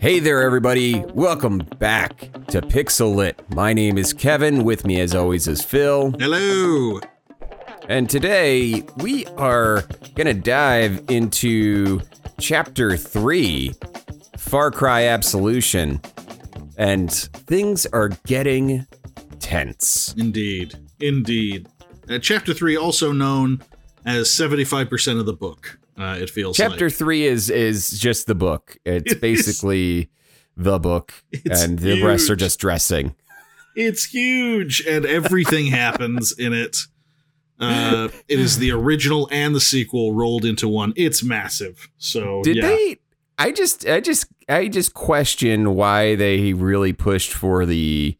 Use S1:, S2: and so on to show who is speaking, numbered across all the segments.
S1: Hey there, everybody. Welcome back to Pixel Lit. My name is Kevin. With me, as always, is Phil.
S2: Hello.
S1: And today we are going to dive into Chapter 3 Far Cry Absolution. And things are getting tense.
S2: Indeed. Indeed. Uh, chapter 3, also known as 75% of the book, uh, it feels
S1: Chapter
S2: like.
S1: 3 is is just the book. It's
S2: It is.
S1: basically the book
S2: It's
S1: and the rest are just dressing.
S2: It's huge, and everything happens in it. Uh, it is the original and the sequel rolled into one. It's massive. So,
S1: Did
S2: yeah.
S1: they? I just, I just, I just question why they really pushed for the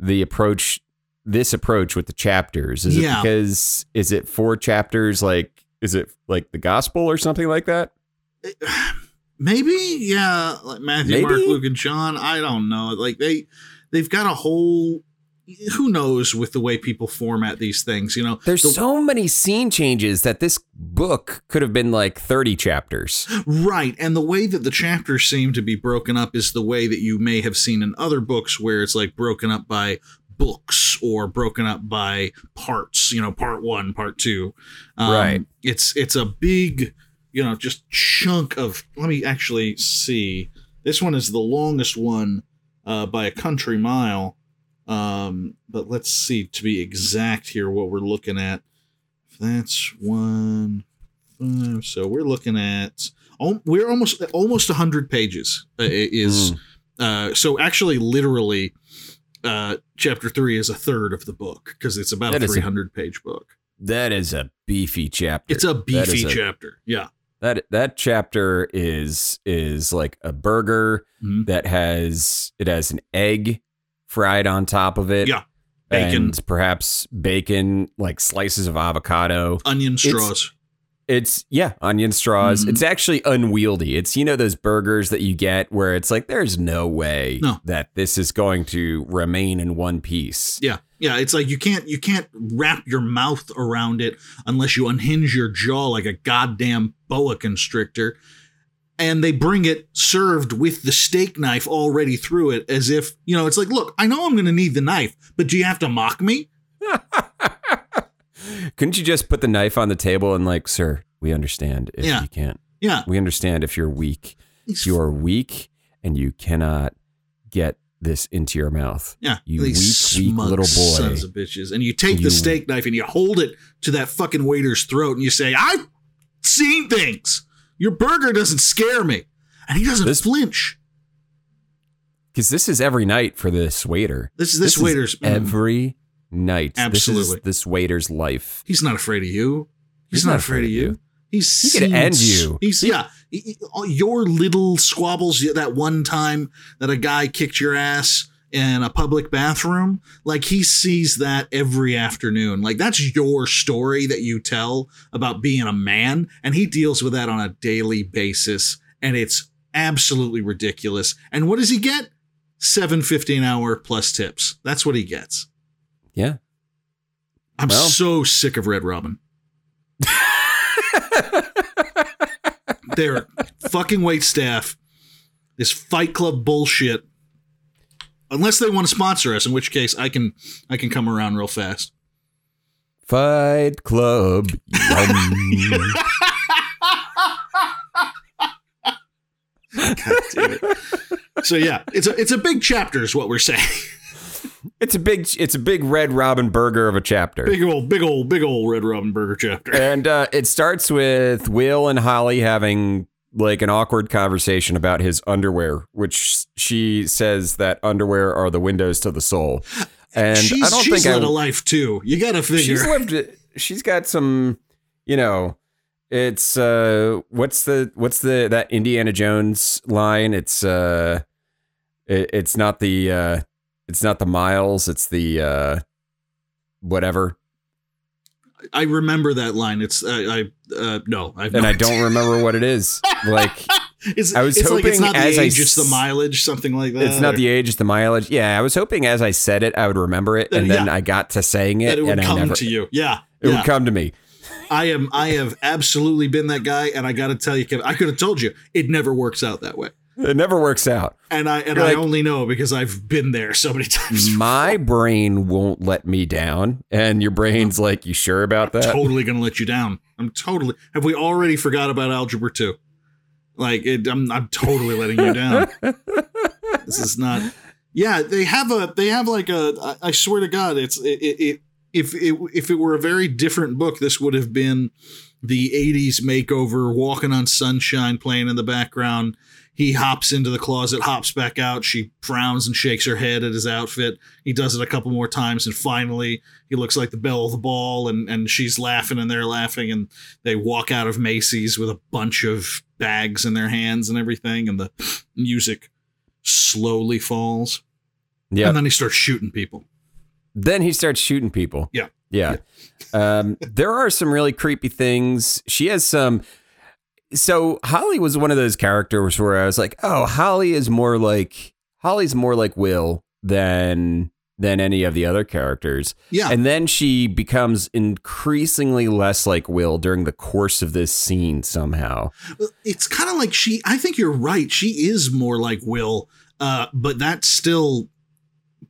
S1: the approach, this approach with the chapters. Is
S2: Yeah.
S1: it because is it four chapters? Like, is it like the gospel or something like that?
S2: Maybe, yeah, like Matthew, Mark, Luke, and John. I don't know. Like they, they've got a whole. Who knows with the way people format these things? You know,
S1: There's
S2: the-
S1: so many scene changes that this book could have been like 30 chapters.
S2: Right. And the way that the chapters seem to be broken up is the way that you may have seen in other books where it's like broken up by books or broken up by parts, you know, part one, part two. Um,
S1: Right.
S2: It's it's a big, you know, just chunk of let me actually see. This one is the longest one uh, by a country mile. Um, but let's see to be exact here what we're looking at. That's one five. So we're looking at al- we're almost almost hundred pages. Uh, is uh, so actually literally, uh, chapter three is a third of the book because it's about
S1: That
S2: a
S1: is a-
S2: three hundred page book.
S1: That is a beefy chapter.
S2: It's a beefy
S1: is a-
S2: chapter. Yeah.
S1: That that chapter is is like a burger
S2: Mhm.
S1: that has it has an egg fried on top of it.
S2: Yeah. Bacon.
S1: And perhaps bacon, like slices of avocado.
S2: Onion straws.
S1: It's yeah, onion straws.
S2: Mhm.
S1: It's actually unwieldy. It's you know those burgers that you get where it's like there's no way
S2: No.
S1: that this is going to remain in one piece.
S2: Yeah, yeah. It's like you can't you can't wrap your mouth around it unless you unhinge your jaw like a goddamn boa constrictor. And they bring it served with the steak knife already through it, as if you know. It's like, look, I know I'm going to need the knife, but do you have to mock me?
S1: Couldn't you just put the knife on the table and like, sir, we understand if
S2: Yeah.
S1: you can't.
S2: Yeah,
S1: We understand if you're weak. You are weak and you cannot get this into your mouth.
S2: yeah.
S1: you weak, weak little boy.
S2: sons of bitches. And you take
S1: You-
S2: the steak knife and you hold it to that fucking waiter's throat, and you say, "I've seen things. Your burger doesn't scare me," and he doesn't
S1: This-
S2: flinch.
S1: Because this is every night for this waiter.
S2: This is this,
S1: is
S2: waiter's mm,
S1: every night. This
S2: Absolutely.
S1: is this waiter's life.
S2: He's not afraid of you. He's,
S1: He's
S2: not,
S1: not
S2: afraid,
S1: afraid
S2: of you.
S1: you.
S2: He's
S1: He could end you.
S2: He's yeah. Your little squabbles. That one time that a guy kicked your ass in a public bathroom, like he sees that every afternoon. Like that's your story that you tell about being a man, and he deals with that on a daily basis, and it's absolutely ridiculous. And what does he get? Seven fifty an hour plus tips. That's what he gets.
S1: Yeah.
S2: I'm
S1: Well.
S2: so sick of Red Robin. Their fucking wait staff, this Fight Club bullshit. Unless they want to sponsor us, in which case I can I can come around real fast.
S1: Fight Club.
S2: God damn it. So yeah, it's a it's a big chapter, is what we're saying.
S1: It's a big it's a big red robin burger of a chapter.
S2: Big old, big old, big old Red Robin Burger chapter.
S1: And uh, it starts with Will and Holly having like an awkward conversation about his underwear, which she says that underwear are the windows to the soul. And
S2: she's
S1: I don't
S2: she's
S1: think I,
S2: led a life too. You got to figure.
S1: she's lived. She's got some, you know. It's uh, what's the what's the that Indiana Jones line? It's uh, it, it's not the uh, it's not the miles. It's the uh, whatever.
S2: I remember that line. It's I, I uh, no, I've
S1: And I don't remember what it is. Like
S2: It's,
S1: I was
S2: it's like it's
S1: hoping
S2: not the
S1: as I
S2: age, it's the mileage, something like that.
S1: it's not
S2: or-
S1: the age, it's the mileage. Yeah, I was hoping as I said it, I would remember it, and
S2: Uh,
S1: then. I got to saying it,
S2: it would
S1: and I
S2: come
S1: never.
S2: to you. Yeah,
S1: It
S2: yeah.
S1: would come to me.
S2: I am. I have absolutely been that guy, and I got to tell you, Kevin, I could have told you it never works out that way.
S1: It never works out.
S2: And I and
S1: You're
S2: I
S1: like-
S2: only know because I've been there so many times.
S1: My brain won't let me down, and your brain's like, "You sure about that?"
S2: totally gonna let you down. I'm totally. Have we already forgot about algebra two? Like it, I'm, I'm totally letting you down. this is not. Yeah, they have a. They have like a. I, I swear to God, it's it. it, it if it if it were a very different book, this would have been the '80s makeover, walking on sunshine, playing in the background. He hops into the closet, hops back out. She frowns and shakes her head at his outfit. He does it a couple more times, and finally, he looks like the belle of the ball, and and she's laughing, and they're laughing, and they walk out of Macy's with a bunch of bags in their hands and everything, and the music slowly falls,
S1: Yeah.
S2: and then he starts shooting people.
S1: Then he starts shooting people.
S2: Yeah.
S1: Yeah. Um, there are some really creepy things. She has some. So Holly was one of those characters where I was like, oh, Holly is more like Holly's more like Will than than any of the other characters.
S2: Yeah,
S1: And then she becomes increasingly less like Will during the course of this scene somehow.
S2: it's kind of like she. I think you're right. She is more like Will, uh, but that still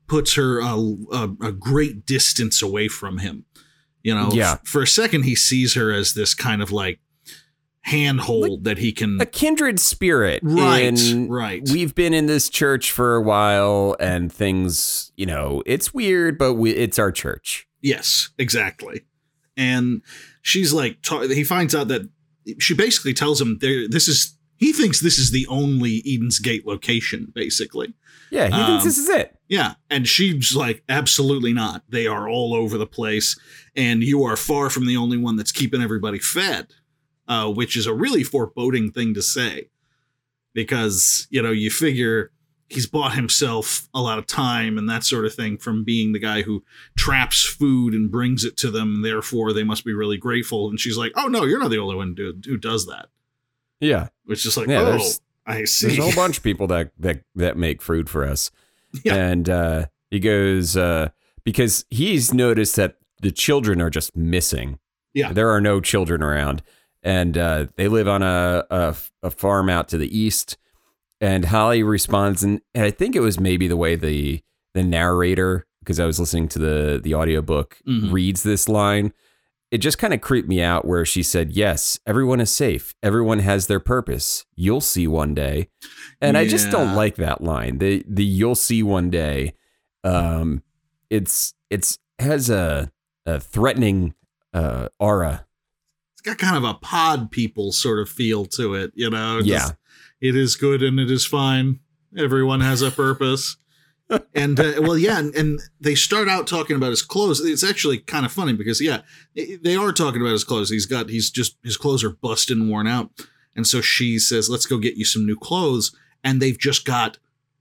S2: puts her a, a, a great distance away from him. You know,
S1: Yeah.
S2: f- for a second, he sees her as this kind of like handhold that he can.
S1: A kindred spirit.
S2: Right,
S1: in-
S2: right.
S1: We've been in this church for a while and things, you know, it's weird, but we, it's our church.
S2: Yes, exactly. And she's like, he finds out that she basically tells him there. This is he thinks this is the only Eden's Gate location, basically.
S1: Yeah, he
S2: Um,
S1: thinks this is it.
S2: Yeah, and she's like, absolutely not. They are all over the place, and you are far from the only one that's keeping everybody fed, uh, which is a really foreboding thing to say, because you know you figure he's bought himself a lot of time and that sort of thing from being the guy who traps food and brings it to them. And therefore, they must be really grateful. And she's like, "Oh no, you're not the only one who, who does that."
S1: Yeah.
S2: Which is like,
S1: Yeah,
S2: "Oh,
S1: there's-
S2: I see."
S1: There's a whole bunch of people that that that make food for us.
S2: Yeah.
S1: And uh he goes uh because he's noticed that the children are just missing.
S2: Yeah.
S1: There are no children around. And uh they live on a a, a farm out to the east. And Holly responds and, and I think it was maybe the way the the narrator because I was listening to the the audiobook
S2: Mhm.
S1: reads this line it just kind of creeped me out where she said, Yes, everyone is safe. Everyone has their purpose. You'll see one day. And I just don't like that line. The the you'll see one day. Um it's it's has a a threatening uh aura.
S2: Got kind of a pod people sort of feel to it, you know. Just,
S1: Yeah.
S2: it is good and it is fine. Everyone has a purpose. and uh, well, yeah, and, and they start out talking about his clothes. It's actually kind of funny because yeah, they are talking about his clothes. He's got he's just his clothes are busted and worn out, and so she says, "Let's go get you some new clothes." And they've just got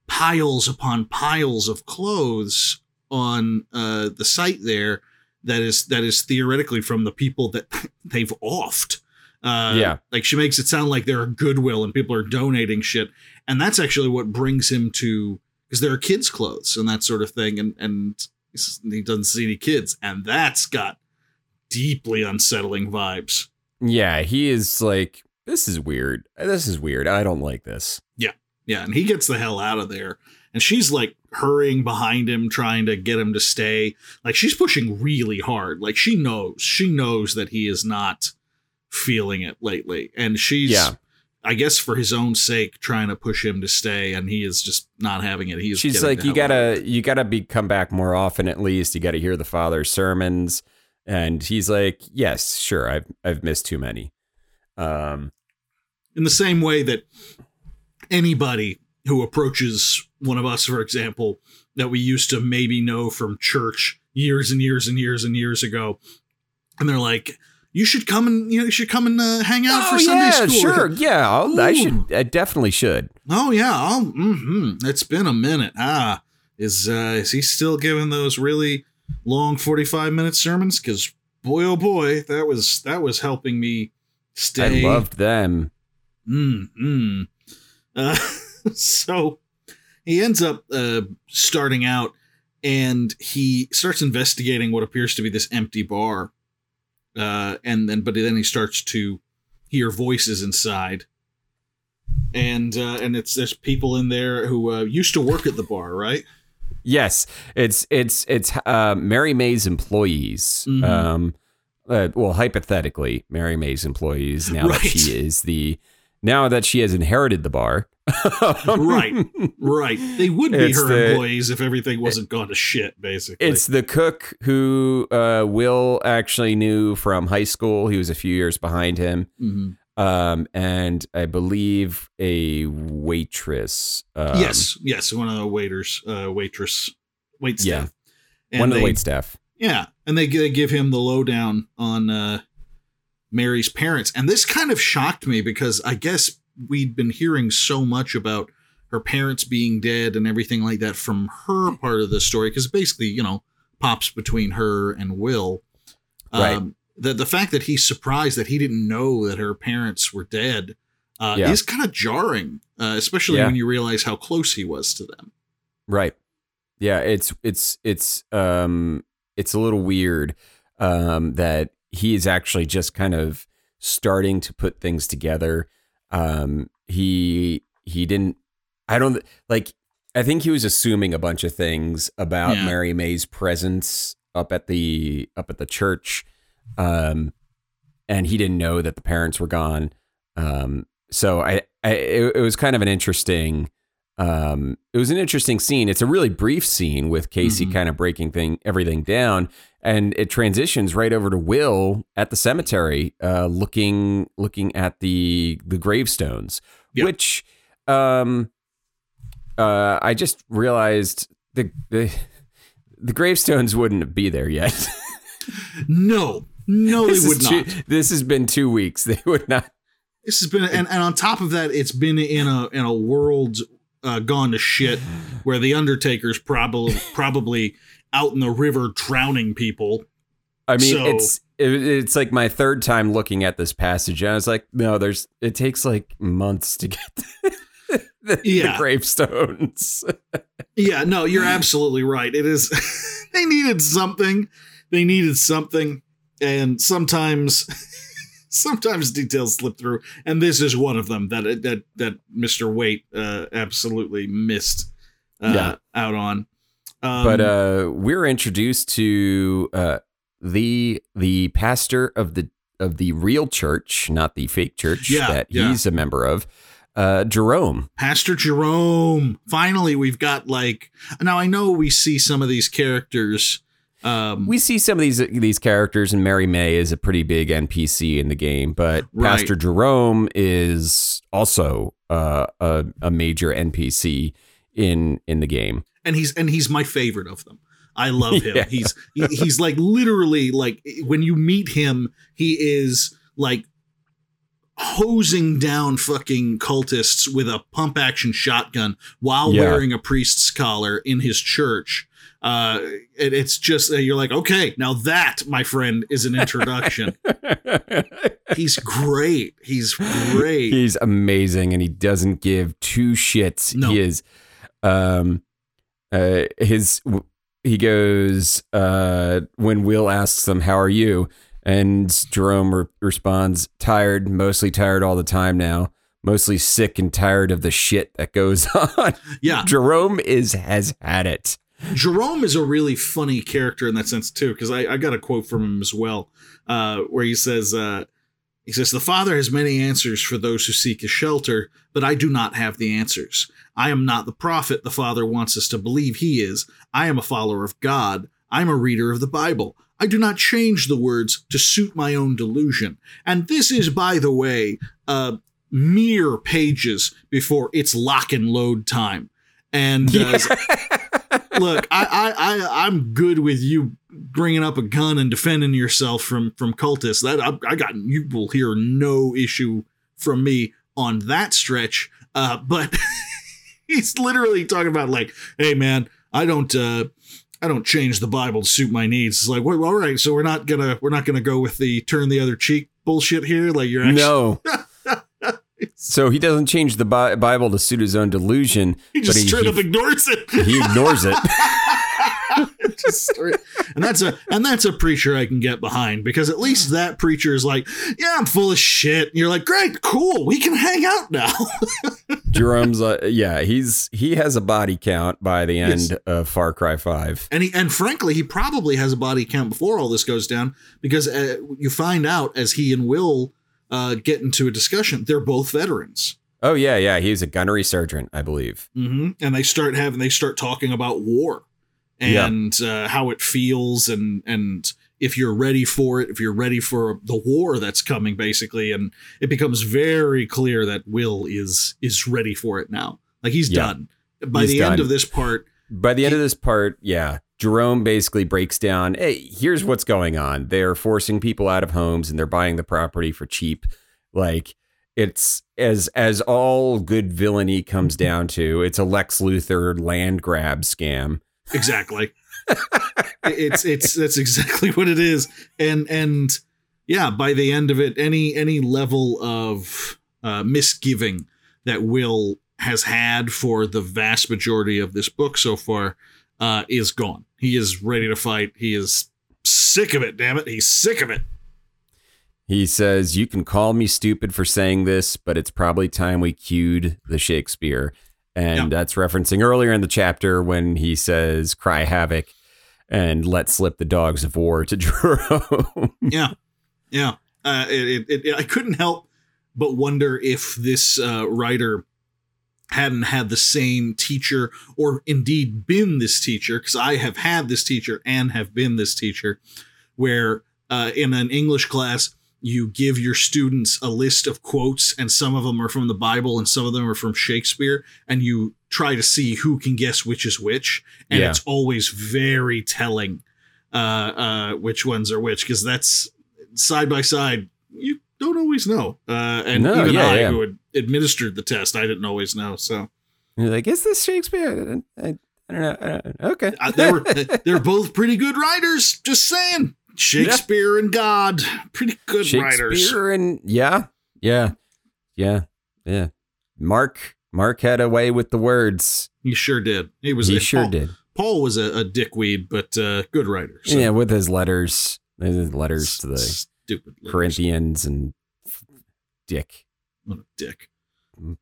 S2: piles upon piles of clothes on uh, the site there. That is that is theoretically from the people that they've offed. Uh,
S1: Yeah.
S2: like she makes it sound like they're goodwill and people are donating shit, and that's actually what brings him to because there are kids' clothes and that sort of thing, and and he doesn't see any kids, and that's got deeply unsettling vibes.
S1: Yeah, he is like, This is weird. This is weird. I don't like this.
S2: Yeah, yeah, and he gets the hell out of there. And she's like hurrying behind him, trying to get him to stay. Like she's pushing really hard. Like she knows, she knows that he is not feeling it lately. And she's,
S1: Yeah.
S2: I guess, for his own sake, trying to push him to stay. And he is just not having it. He's
S1: She's like, you
S2: hell out of
S1: gotta, you gotta be come back more often at least. You gotta hear the father's sermons. And he's like, yes, sure. I've, I've missed too many. Um,
S2: in the same way that anybody who approaches one of us, for example, that we used to maybe know from church years and years and years and years ago, and they're like, "You should come and you, know, you should come and uh, hang out for Sunday
S1: yeah,
S2: school."
S1: sure. Yeah, I'll, I should. I definitely should.
S2: Oh yeah, I'll, mm-hmm. it's been a minute. Ah, is uh, is he still giving those really long forty five minute sermons? Because boy, oh boy, that was that was helping me stay.
S1: I loved them.
S2: Mm, mm. Uh, so he ends up uh, starting out and he starts investigating what appears to be this empty bar. Uh, and then, but then he starts to hear voices inside. and uh, and it's there's people in there who uh, used to work at the bar, right?
S1: Yes, it's it's it's uh, Mary May's employees.
S2: Mhm.
S1: Um, uh, well, hypothetically, Mary May's employees. Now that she is the, now that she has inherited the bar.
S2: Right. Right. They would be
S1: It's
S2: her
S1: the-
S2: employees if everything wasn't gone to shit, basically.
S1: It's the cook who uh, Will actually knew from high school. He was a few years behind him.
S2: Mhm.
S1: Um, and I believe a waitress. Um,
S2: yes, yes, one of the waiters, uh, waitress, wait
S1: Yeah.
S2: staff. And
S1: one of the wait staff.
S2: Yeah, and they, they give him the lowdown on uh, Mary's parents, and this kind of shocked me because I guess we'd been hearing so much about her parents being dead and everything like that from her part of the story, because basically, you know, pops between her and Will.
S1: Right.
S2: Um, the the fact that he's surprised that he didn't know that her parents were dead uh,
S1: Yeah.
S2: is kind of jarring, uh, especially
S1: Yeah.
S2: when you realize how close he was to them.
S1: Right. Yeah, it's it's it's um it's a little weird um that he is actually just kind of starting to put things together. Um he he didn't I don't like I think he was assuming a bunch of things about
S2: Yeah.
S1: Mary May's presence up at the up at the church. Um and he didn't know that the parents were gone. Um so I, I it, it was kind of an interesting um it was an interesting scene it's a really brief scene with casey
S2: Mhm.
S1: kind of breaking thing everything down and it transitions right over to will at the cemetery uh looking looking at the the gravestones
S2: Yep.
S1: which um uh i just realized the the the gravestones wouldn't be there yet
S2: No, no,
S1: this,
S2: they would not.
S1: two, this has been two weeks they would not
S2: This has been, and, and on top of that, it's been in a in a world uh, gone to shit, where the Undertaker's probably probably out in the river drowning people.
S1: I mean,
S2: So-
S1: it's it, it's like my third time looking at this passage, and I was like, no, there's it takes like months to get the, the
S2: Yeah.
S1: gravestones.
S2: Yeah, no, you're absolutely right. It is. they needed something. They needed something, and sometimes. Sometimes details slip through, and this is one of them that that that Mister Waite uh, absolutely missed uh,
S1: Yeah.
S2: out on. Um,
S1: but uh, we're introduced to uh, the the pastor of the of the real church, not the fake church
S2: Yeah,
S1: that
S2: yeah.
S1: he's a member of, uh, Jerome.
S2: Pastor Jerome. Finally, we've got like now. I know we see some of these characters. Um,
S1: We see some of these these characters, and Mary May is a pretty big NPC in the game, but
S2: Right.
S1: Pastor Jerome is also uh, a a major NPC in in the game.
S2: and he's and he's my favorite of them. I love him.
S1: Yeah.
S2: He's he's like literally like when you meet him, he is like hosing down fucking cultists with a pump action shotgun while
S1: Yeah.
S2: wearing a priest's collar in his church. Uh, it, it's just uh, you're like, okay, now that, my friend, is an introduction. He's great. He's great.
S1: He's amazing, and he doesn't give two shits.
S2: No.
S1: He is, um, uh, his he goes uh when Will asks him, "How are you?" and Jerome re- responds, "Tired, mostly tired all the time now." Mostly sick and tired of the shit that goes on.
S2: yeah,
S1: Jerome is has had it.
S2: Jerome is a really funny character in that sense too, because I, I got a quote from him as well, uh, where he says, uh, "He says the Father has many answers for those who seek a shelter, but I do not have the answers. I am not the prophet the Father wants us to believe he is. I am a follower of God. I'm a reader of the Bible. I do not change the words to suit my own delusion. And this is, by the way, uh, mere pages before it's lock and load time." And uh, look, I, I, I, I'm good with you bringing up a gun and defending yourself from from cultists. That I, I got, you will hear no issue from me on that stretch. Uh, but he's literally talking about like, hey man, I don't, uh, I don't change the Bible to suit my needs. It's like, well, all right, so we're not gonna, we're not gonna go with the turn the other cheek bullshit here. Like you're actually,
S1: No. so he doesn't change the Bi- Bible to suit his own delusion.
S2: he just
S1: but he-
S2: straight
S1: he-
S2: up ignores it.
S1: He ignores it.
S2: Just and that's a and that's a preacher I can get behind because at least that preacher is like, yeah, I'm full of shit. And you're like, great, cool, we can hang out now.
S1: Jerome's, uh, yeah, he's he has a body count by the end
S2: Yes.
S1: of Far Cry Five.
S2: And he, and frankly, he probably has a body count before all this goes down because uh, you find out as he and Will uh, get into a discussion, they're both veterans.
S1: Oh yeah, yeah, he's a gunnery sergeant, I believe.
S2: hmm And they start having they start talking about war
S1: Yeah.
S2: and uh, how it feels and and if you're ready for it, if you're ready for the war that's coming, basically, and it becomes very clear that Will is is ready for it now. Like he's
S1: Yeah.
S2: done. By
S1: He's
S2: the
S1: done.
S2: end of this part,
S1: By the end of this part, yeah, Jerome basically breaks down. Hey, here's what's going on. They're forcing people out of homes and they're buying the property for cheap. Like it's as as all good villainy comes down to, it's a Lex Luthor land grab scam.
S2: exactly it's it's that's exactly what it is and and yeah by the end of it any any level of uh misgiving that will has had for the vast majority of this book so far uh is gone he is ready to fight. He is sick of it damn it. He's sick of it.
S1: He says, You can call me stupid for saying this, but it's probably time we cued the Shakespeare. And that's referencing earlier in the chapter when he says, Cry havoc and let slip the dogs of war to Jerome.
S2: yeah. Yeah. Uh it, it, it i couldn't help but wonder if this uh writer hadn't had the same teacher or indeed been this teacher because i have had this teacher and have been this teacher where uh, in an english class you give your students a list of quotes and some of them are from the bible and some of them are from shakespeare and you try to see who can guess which is which and
S1: Yeah.
S2: it's always very telling uh, uh, which ones are which because that's side by side you don't always know uh, and
S1: No,
S2: even
S1: yeah,
S2: i
S1: yeah.
S2: who had administered the test i didn't always know so
S1: You're like, Is this Shakespeare? I, I, I don't know. I don't know. Okay.
S2: uh, they were they're both pretty good writers just saying shakespeare and god pretty good writers
S1: Shakespeare and yeah, yeah, yeah, yeah. Mark Mark had a way with the words.
S2: he sure did he was
S1: He
S2: a-
S1: sure
S2: paul,
S1: did.
S2: paul was a, a dickweed but uh, good writer so.
S1: Yeah, with his letters, his letters to the
S2: stupid.
S1: Corinthians and Dick.
S2: what a dick
S1: Mm.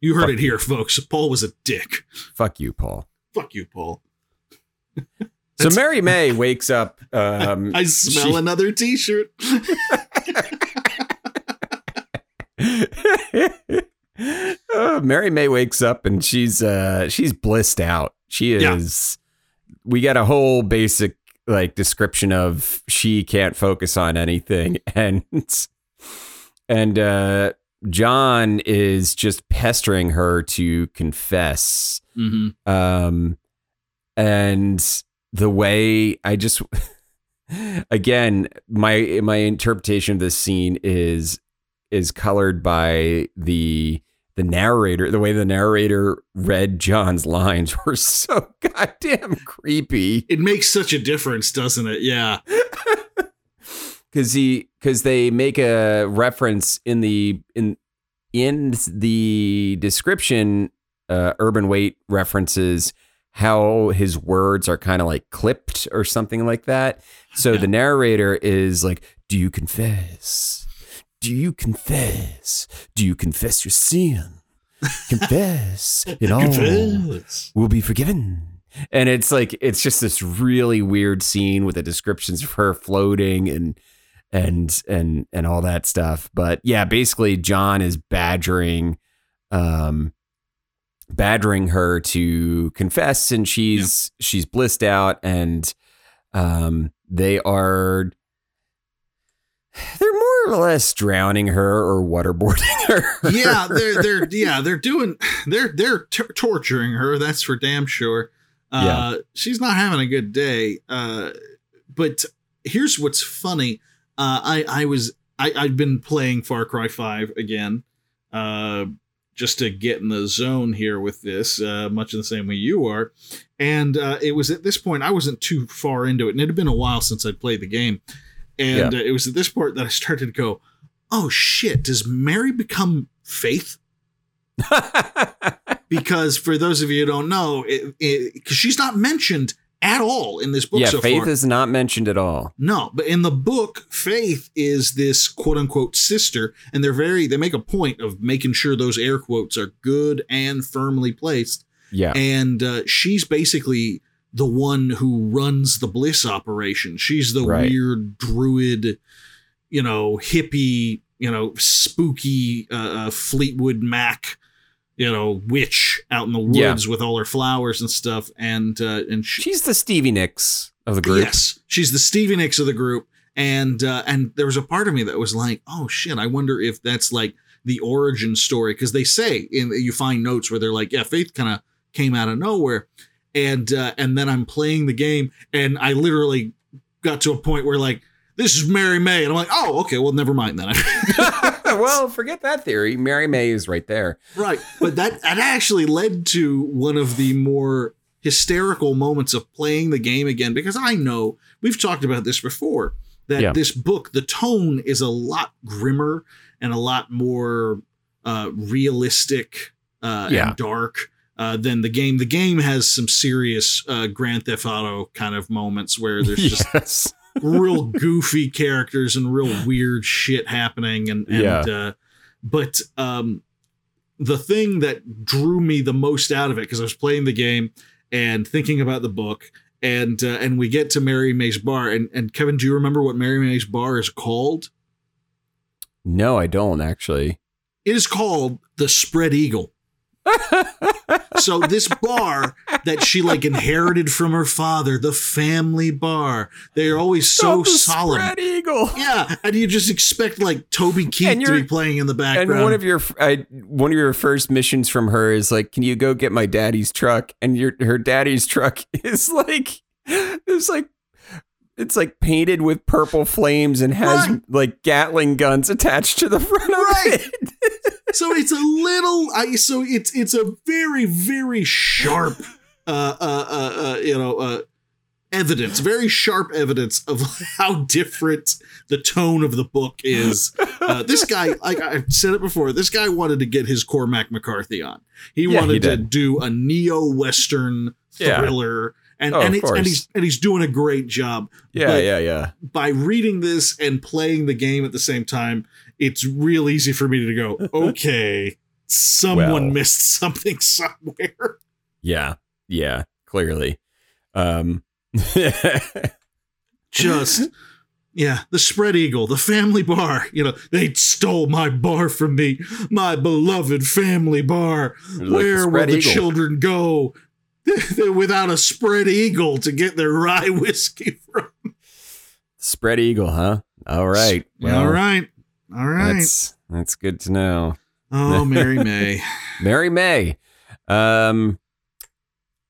S2: you heard
S1: Fuck
S2: it here folks paul was a dick
S1: Fuck you, Paul.
S2: fuck you paul
S1: So Mary May wakes up. Um,
S2: i smell
S1: she-
S2: another t-shirt
S1: Uh, Mary May wakes up and she's uh she's blissed out. She
S2: Yeah.
S1: is we got a whole basic like description of she can't focus on anything and and uh John is just pestering her to confess.
S2: hmm
S1: Um and the way I just again my my interpretation of this scene is is colored by the the narrator the way the narrator read John's lines were so goddamn creepy
S2: It makes such a difference, doesn't it? Yeah.
S1: cuz he cuz they make a reference in the in in the description uh Urban Waite references how his words are kind of like clipped or something like that so
S2: Yeah.
S1: the narrator is like do you confess do you confess do you confess your sin confess it all
S2: Confess.
S1: will be forgiven. And it's like it's just this really weird scene with the descriptions of her floating and and and and all that stuff. But yeah, basically John is badgering um badgering her to confess and she's she's blissed out and um they are they're more or less drowning her or waterboarding her.
S2: yeah, they're they're yeah they're doing they're they're t- torturing her. That's for damn sure. Uh, She's not having a good day. Uh, but here's what's funny. Uh, I I was I I've been playing Far Cry Five again. Uh, just to get in the zone here with this, uh, much in the same way you are. And uh, it was at this point I wasn't too far into it, and it had been a while since I'd played the game. And uh, it was at this part that I started to go, "Oh shit! Does Mary become Faith?" because for those of you who don't know, because she's not mentioned at all in this book
S1: yeah,
S2: so
S1: Faith
S2: far.
S1: is not mentioned at all.
S2: No, but in the book, Faith is this quote unquote sister, and they're very they make a point of making sure those air quotes are good and firmly placed.
S1: Yeah.
S2: And uh, she's basically the one who runs the Bliss operation. She's the
S1: Right.
S2: weird druid, you know, hippie, you know, spooky uh, uh, Fleetwood Mac, you know, witch out in the
S1: Yeah.
S2: woods with all her flowers and stuff. And uh, and she,
S1: She's the Stevie Nicks of the group.
S2: Yes, she's the Stevie Nicks of the group, and uh, and there was a part of me that was like, oh shit, I wonder if that's like the origin story because they say in you find notes where they're like, yeah, Faith kind of came out of nowhere, and uh, and then I'm playing the game, and I literally got to a point where like this is Mary May, and I'm like, oh okay, well never mind then.
S1: well, forget that theory. Mary May is right there.
S2: Right. But that that actually led to one of the more hysterical moments of playing the game again because I know we've talked about this before that
S1: Yeah.
S2: this book the tone is a lot grimmer and a lot more uh realistic uh
S1: Yeah.
S2: and dark uh, than the game. The game has some serious uh, Grand Theft Auto kind of moments where there's just
S1: yes.
S2: real goofy characters and real weird shit happening and, and
S1: Yeah.
S2: uh but um the thing that drew me the most out of it because I was playing the game and thinking about the book and uh, and we get to Mary May's bar and and Kevin do you remember what Mary May's bar is called
S1: No, I don't actually.
S2: it is called the Spread Eagle so this bar that she like inherited from her father the family bar they're always so
S1: Stop
S2: solemn
S1: Spread Eagle.
S2: Yeah, and you just expect like Toby Keith to be playing in the background.
S1: And one of your I, one of your first missions from her is like, "Can you go get my daddy's truck?" And your her daddy's truck is like, it's like, it's like painted with purple flames and has
S2: Right.
S1: like Gatling guns attached to the front
S2: Right.
S1: of it. Right.
S2: So it's a little, I so it's it's a very very sharp, uh, uh, uh, uh you know, uh, evidence, very sharp evidence of how different the tone of the book is. Uh, this guy, like I've said it before, this guy wanted to get his Cormac McCarthy on. He
S1: Yeah, he
S2: wanted to do a neo western
S1: Yeah.
S2: And,
S1: Oh,
S2: and, it's, and he's and he's doing a great job.
S1: yeah,
S2: But-
S1: yeah, yeah.
S2: by reading this and playing the game at the same time, it's real easy for me to go, okay, someone
S1: Well.
S2: missed something somewhere.
S1: Yeah, yeah, clearly. Um,
S2: Just, yeah, the spread eagle, the family bar. You know, they stole my bar from me, my beloved family bar.
S1: Like
S2: Where will the
S1: eagle.
S2: children go without a spread eagle to get their rye whiskey from?
S1: spread eagle, huh? All right.
S2: All right. All right.
S1: That's that's good to know.
S2: Oh, Mary May.
S1: Mary May. Um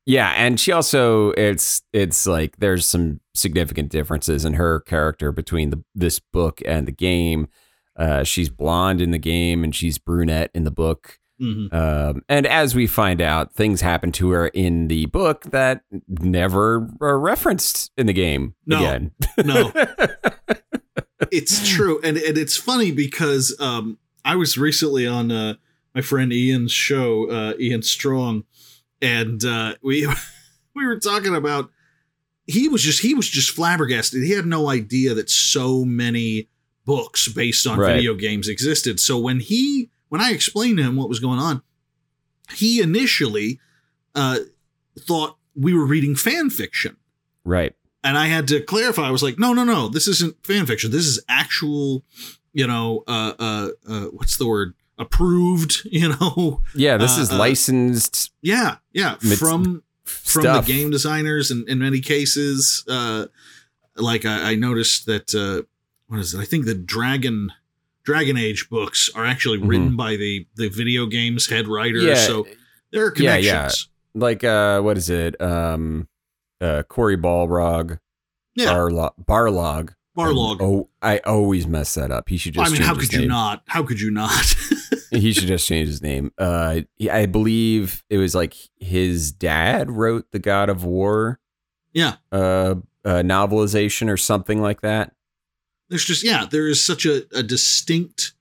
S1: yeah, and she also it's it's like there's some significant differences in her character between the this book and the game. Uh she's blonde in the game and she's brunette in the book.
S2: Mhm.
S1: Um and as we find out, things happen to her in the book that never are referenced in the game
S2: No.
S1: again.
S2: No. it's true and and it's funny because um i was recently on uh my friend ian's show uh ian strong and uh we we were talking about he was just he was just flabbergasted he had no idea that so many books based on
S1: Right.
S2: video games existed so when he when i explained to him what was going on he initially uh thought we were reading fan fiction
S1: right.
S2: and I had to clarify. I was like, no, no, no, this isn't fan fiction. This is actual, you know, uh, uh, uh what's the word? Approved, you know?
S1: Yeah, this
S2: Uh,
S1: is
S2: uh,
S1: licensed
S2: Yeah, yeah. From from
S1: stuff.
S2: the game designers, and in many cases, uh, like I, I noticed that uh, what is it? I think the Dragon Dragon Age books are actually
S1: Mhm.
S2: written by the the video games head writer.
S1: Yeah,
S2: So there are connections.
S1: yeah. yeah. like uh what is it um uh Cory balrog
S2: Yeah,
S1: Barlo- barlog
S2: Barlog.
S1: oh i always mess that up he should just
S2: I mean, how could you
S1: name.
S2: not? How could you not?
S1: he should just change his name uh i believe it was like his dad wrote the god of war
S2: yeah.
S1: uh, uh novelization or something like that
S2: there's just yeah there is such a, a distinct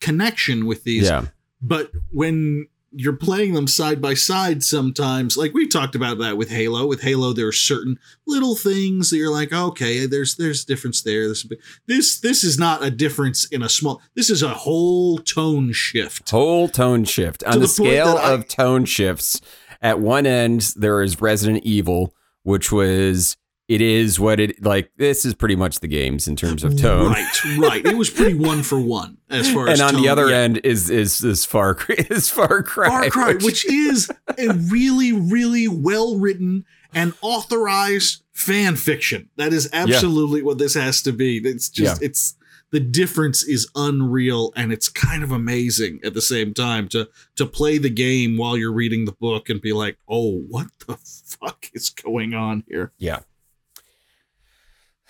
S2: connection with these
S1: yeah
S2: but when you're playing them side by side sometimes. Like we talked about that with Halo. With Halo, there are certain little things that you're like, okay, there's there's a difference there. This this this is not a difference in a small. This is a whole tone shift.
S1: Whole tone shift on the,
S2: the
S1: scale
S2: I-
S1: of tone shifts. At one end, there is Resident Evil, which was it is what it like. This is pretty much the games in terms of tone.
S2: Right, right. It was pretty one for one as far as.
S1: and on
S2: tone,
S1: the other
S2: yeah.
S1: end is is is Far Cry, is Far Cry,
S2: Far Cry, which is a really, really well written and authorized fan fiction. That is absolutely what this has to be. It's just, it's the difference is unreal and it's kind of amazing at the same time to to play the game while you're reading the book and be like, oh, what the fuck is going on here?
S1: yeah.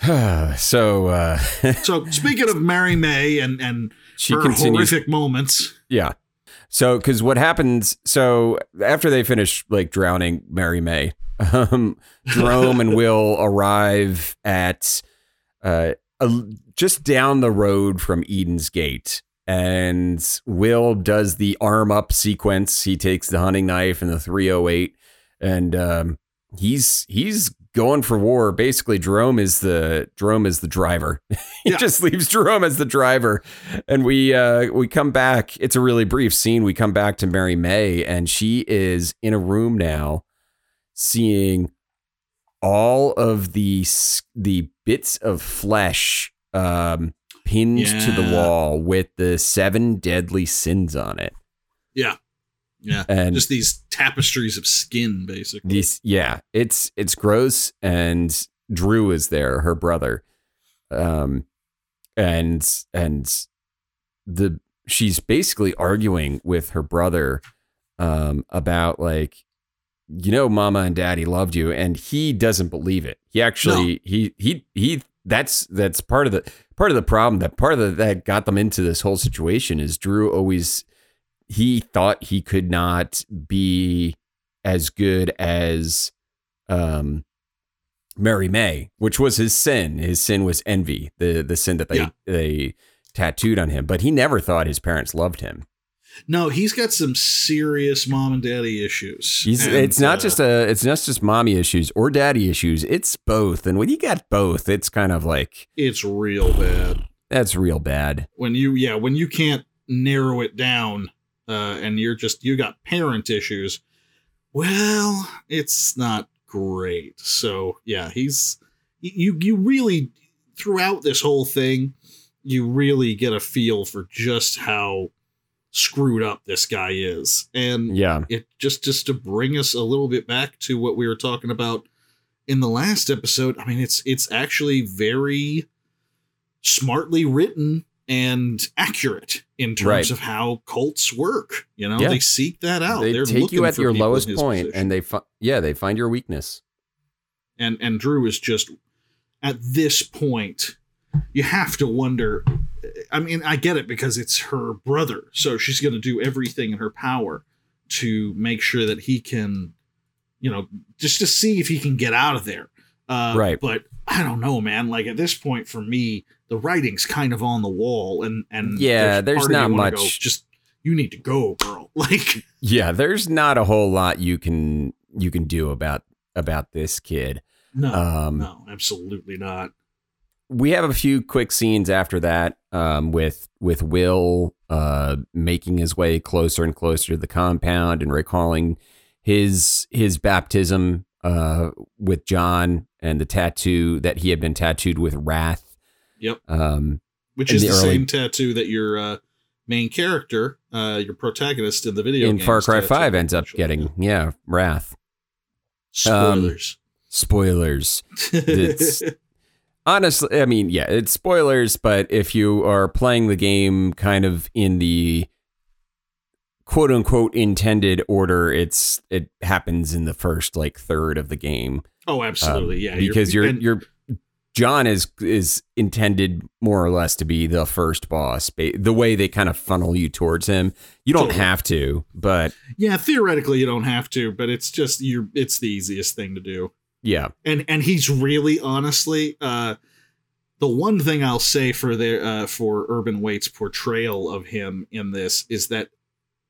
S1: so uh,
S2: So speaking of Mary May and and
S1: she
S2: her
S1: continues.
S2: horrific moments,
S1: Yeah. So, because what happens? So after they finish like drowning Mary May, um, Jerome and Will arrive at uh, a, just down the road from Eden's Gate, and Will does the arm up sequence. He takes the hunting knife and the 308, and um, he's he's going for war. Basically, Jerome is the Jerome is the driver. he
S2: Yeah.
S1: just leaves Jerome as the driver, and we uh, we come back. It's a really brief scene. We come back to Mary May, and she is in a room now, seeing all of the the bits of flesh um, pinned to the wall with the seven deadly sins on it,
S2: yeah, yeah,
S1: and
S2: just these tapestries of skin, basically.
S1: these yeah it's it's gross and drew is there her brother. Um and and the she's basically arguing with her brother um about like you know mama and daddy loved you and he doesn't believe it. He actually he he he that's that's part of the part of the problem that part of the that got them into this whole situation is drew always he thought he could not be as good as um Mary May, which was his sin. His sin was envy, the the sin that they
S2: Yeah.
S1: they tattooed on him. But he never thought his parents loved him.
S2: No, he's got some serious mom and daddy issues. And,
S1: it's not
S2: uh,
S1: just a it's not just mommy issues or daddy issues. It's both. And when you got both, it's kind of like
S2: it's real bad
S1: that's real bad.
S2: when you yeah when you can't narrow it down uh, and you're just you got parent issues. Well, it's not great. So yeah, he's you you really throughout this whole thing, you really get a feel for just how screwed up this guy is, and
S1: Yeah.
S2: it just just to bring us a little bit back to what we were talking about in the last episode i mean it's it's actually very smartly written and accurate in terms
S1: Right.
S2: of how cults work you know
S1: Yeah.
S2: they seek that out
S1: they
S2: They're
S1: take you
S2: looking
S1: at your lowest point and they fi- yeah, they find your weakness.
S2: and and drew is just at this point you have to wonder i mean i get it because it's her brother so she's going to do everything in her power to make sure that he can you know just to see if he can get out of there uh,
S1: Right.
S2: but i don't know man like at this point for me the writing's kind of on the wall and and
S1: Yeah, there's
S2: of
S1: not much-
S2: go, just you need to go girl like
S1: Yeah, there's not a whole lot you can you can do about about this kid.
S2: no
S1: Um
S2: no absolutely not
S1: we have a few quick scenes after that um, with with Will uh, making his way closer and closer to the compound and recalling his his baptism uh, with John and the tattoo that he had been tattooed with wrath.
S2: Yep.
S1: Um,
S2: which is
S1: the
S2: the,
S1: early-
S2: same tattoo that your uh, main character, uh, your protagonist in the video
S1: in Far Cry Five ends up getting yeah wrath.
S2: spoilers.
S1: Spoilers. it's- honestly, I mean, yeah, it's spoilers, but if you are playing the game kind of in the quote unquote intended order, it's it happens in the first like third of the game.
S2: oh, absolutely,
S1: Um,
S2: yeah.
S1: because you're
S2: and-
S1: you're John is is intended more or less to be the first boss. The way they kind of funnel you towards him, you don't
S2: Totally.
S1: have to, but
S2: yeah. Theoretically, you don't have to, but it's just you're It's the easiest thing to do.
S1: yeah,
S2: And and he's really honestly. Uh, the one thing I'll say for their uh, for Urban Waite's portrayal of him in this is that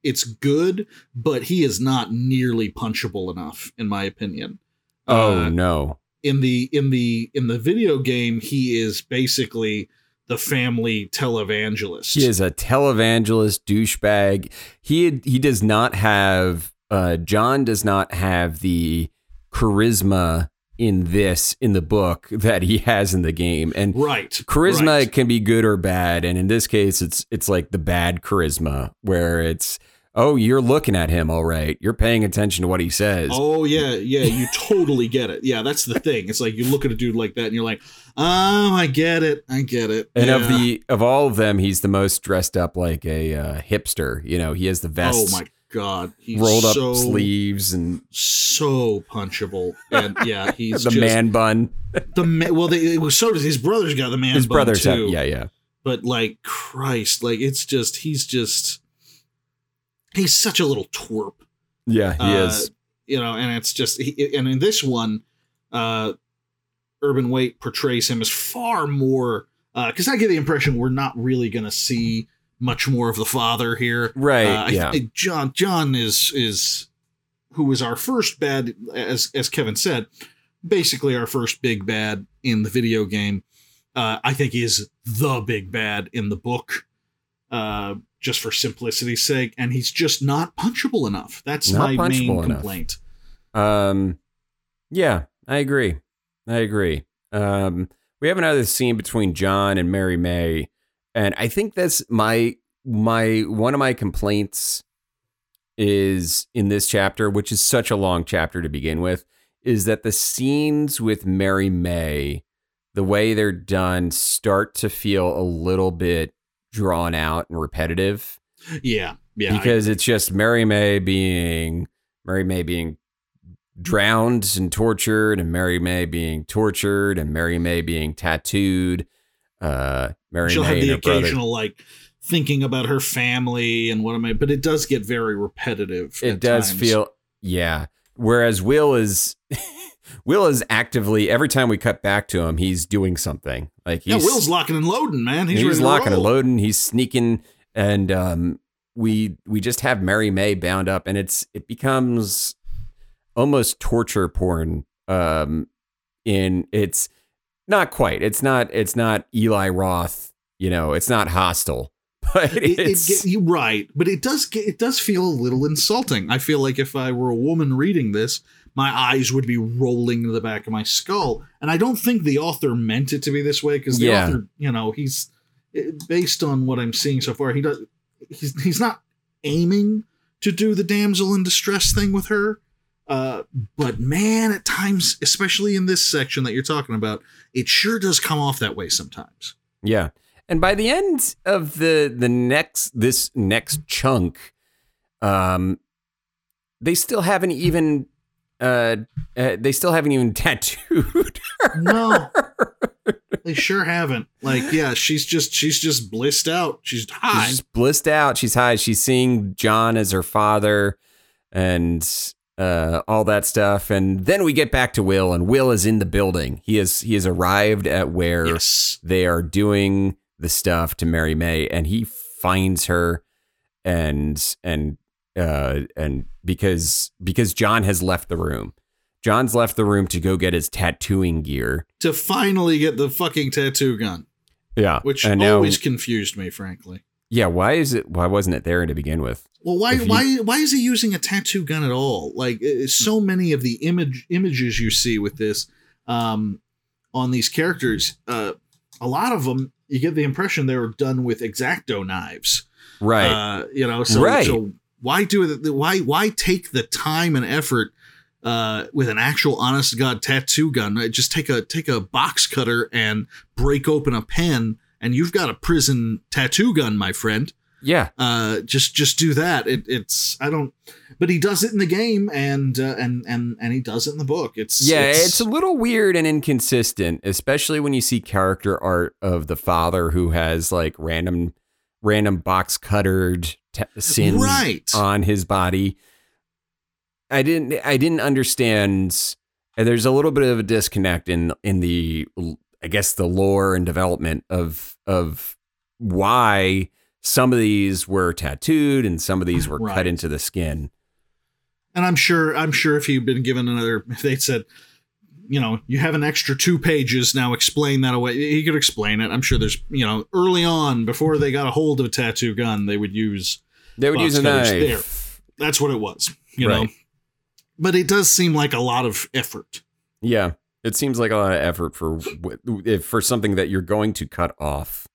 S2: it's good, but he is not nearly punchable enough, in my opinion.
S1: Oh
S2: Uh,
S1: no.
S2: in the in the in the video game, he is basically the family televangelist.
S1: He is a televangelist douchebag. He he does not have uh John does not have the charisma in this in the book that he has in the game. And
S2: right.
S1: charisma
S2: right.
S1: can be good or bad and in this case it's it's like the bad charisma where it's oh you're looking at him all right you're paying attention to what he says
S2: Oh yeah, yeah, you totally get it. Yeah, that's the thing. It's like you look at a dude like that and you're like, "Oh, I get it. I get it."
S1: and
S2: Yeah.
S1: of the of all of them he's the most dressed up like a uh, hipster you know he has the vest
S2: Oh my god, he's
S1: rolled up
S2: so,
S1: sleeves and
S2: so punchable. And yeah, he's
S1: the
S2: just,
S1: man bun
S2: the ma- well, they, it was so does his brother's got the man.
S1: his
S2: bun,
S1: brothers have
S2: too.
S1: yeah yeah
S2: but like Christ, like it's just he's just he's such a little twerp.
S1: yeah he
S2: Uh,
S1: is
S2: You know, and it's just he, and in this one, uh Urban Waite portrays him as far more because I get the impression we're not really going to see much more of the father here.
S1: right
S2: Uh,
S1: yeah
S2: John John is is who was our first bad as as Kevin said, basically our first big bad in the video game. Uh, I think is the big bad in the book, uh, just for simplicity's sake, and he's just not punchable enough. That's
S1: Not
S2: my main
S1: enough.
S2: complaint.
S1: Um, yeah, I agree. I agree. Um, we have another scene between John and Mary May, and I think that's my my one of my complaints is in this chapter, which is such a long chapter to begin with, is that the scenes with Mary May, the way they're done, start to feel a little bit drawn out and repetitive
S2: Yeah, yeah,
S1: because it's just Mary May being Mary May being drowned and tortured, and Mary May being tortured, and Mary May being tattooed. Uh, Mary
S2: she'll
S1: May
S2: have the
S1: her brother.
S2: occasional like thinking about her family and what am I, but it does get very repetitive.
S1: It does
S2: times.
S1: feel, yeah. Whereas Will is, Will is actively every time we cut back to him, he's doing something. Like
S2: Yeah,
S1: he's,
S2: Will's locking and loading, man. He's,
S1: he's, locking and loading. He's sneaking, and um, we we just have Mary May bound up, and it's it becomes almost torture porn. Um, in it's not quite. It's not. It's not Eli Roth. You know, it's not hostile, but
S2: It, it get, you right, but it does get it does feel a little insulting. I feel like if I were a woman reading this, my eyes would be rolling to the back of my skull, and I don't think the author meant it to be this way because the
S1: Yeah.
S2: author, you know, he's based on what I'm seeing so far, he does he's he's not aiming to do the damsel in distress thing with her. Uh, but man, at times, especially in this section that you're talking about, it sure does come off that way sometimes.
S1: Yeah. And by the end of the the next this next chunk, um, they still haven't even uh, uh they still haven't even tattooed.
S2: No, they sure haven't. Like, yeah, she's just she's just blissed out. She's high.
S1: She's just blissed out. She's high. She's seeing John as her father and uh, all that stuff. And then we get back to Will, and Will is in the building. He is he has arrived at where
S2: yes.
S1: they are doing the stuff to Mary May, and he finds her, and and uh and because because John has left the room. John's left the room to go get his tattooing gear.
S2: To finally get the fucking tattoo gun,
S1: Yeah,
S2: which
S1: and now,
S2: always confused me, frankly.
S1: yeah. Why is it? Why wasn't it there to begin with?
S2: Well, why
S1: you-
S2: why why is he using a tattoo gun at all? Like so many of the image images you see with this um, on these characters, uh, a lot of them you get the impression they were done with exacto knives.
S1: Right.
S2: Uh, you know, so
S1: Right.
S2: so why do it? Why why take the time and effort uh, with an actual honest to god tattoo gun? Uh, Just take a take a box cutter and break open a pen, and you've got a prison tattoo gun, my friend.
S1: Yeah.
S2: Uh, just just do that. It, it's I don't, but he does it in the game, and uh, and and and he does it in the book. It's
S1: Yeah, it's, a little weird and inconsistent, especially when you see character art of the father who has like random, random box cuttered t- sins
S2: right.
S1: on his body. I didn't, I didn't understand. and There's a little bit of a disconnect in in the, I guess, the lore and development of of why some of these were tattooed and some of these were
S2: Right.
S1: cut into the skin.
S2: And I'm sure, I'm sure if you'd been given another, if they'd said, you know, you have an extra two pages now, explain that away. He could explain it. I'm sure there's, you know, early on before they got a hold of a tattoo gun, they would use
S1: They would use a knife.
S2: that's what it was, you know. But it does seem like a lot of effort.
S1: Yeah, it seems like a lot of effort for if for something that you're going to cut off.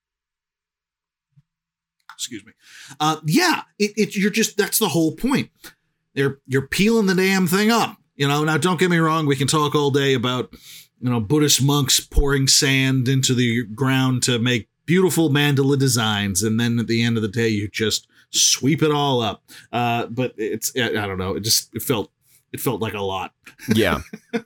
S2: Excuse me. Uh, yeah, it, it you're just that's the whole point. They're you're peeling the damn thing up. You know. Now, don't get me wrong. We can talk all day about you know Buddhist monks pouring sand into the ground to make beautiful mandala designs, and then at the end of the day, you just sweep it all up. Uh, but it's I I don't know. It just it felt it felt like a lot.
S1: Yeah.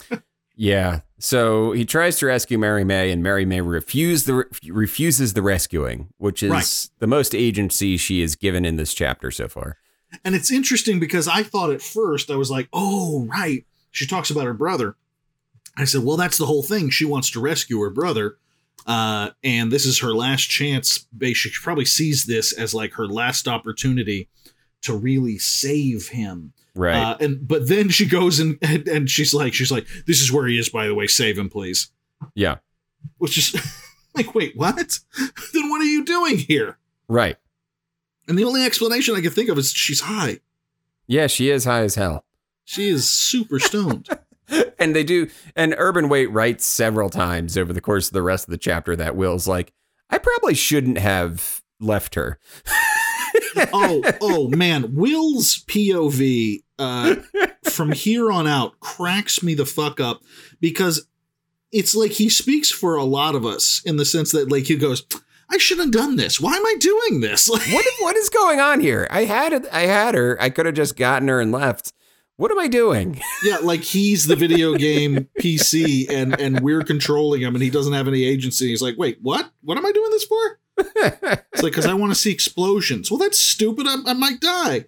S1: yeah. So he tries to rescue Mary May, and Mary May refuse the refuses the rescuing, which is
S2: Right.
S1: the most agency she is given in this chapter so far.
S2: And it's interesting because I thought at first I was like, oh, right. She talks about her brother. I said, well, that's the whole thing. She wants to rescue her brother. Uh, and this is her last chance. She probably sees this as like her last opportunity to really save him.
S1: Right.
S2: Uh, and but then she goes and, and and she's like, she's like, this is where he is, by the way. Save him, please.
S1: yeah.
S2: Which is like, wait, what? then what are you doing here?
S1: Right.
S2: And the only explanation I can think of is she's high.
S1: Yeah, she is high as hell.
S2: She is super stoned.
S1: And they do and Urban Waite writes several times over the course of the rest of the chapter that Will's like, I probably shouldn't have left her.
S2: Oh, oh man, Will's POV uh, from here on out cracks me the fuck up because it's like he speaks for a lot of us in the sense that like he goes, "I shouldn't have done this. Why am I doing this?" Like,
S1: what what is going on here? I had it I had her. I could have just gotten her and left. What am I doing?
S2: yeah, like he's the video game PC and and we're controlling him and he doesn't have any agency. He's like, "Wait, what? What am I doing this for?" It's like because I want to see explosions. Well, that's stupid. I, I might die.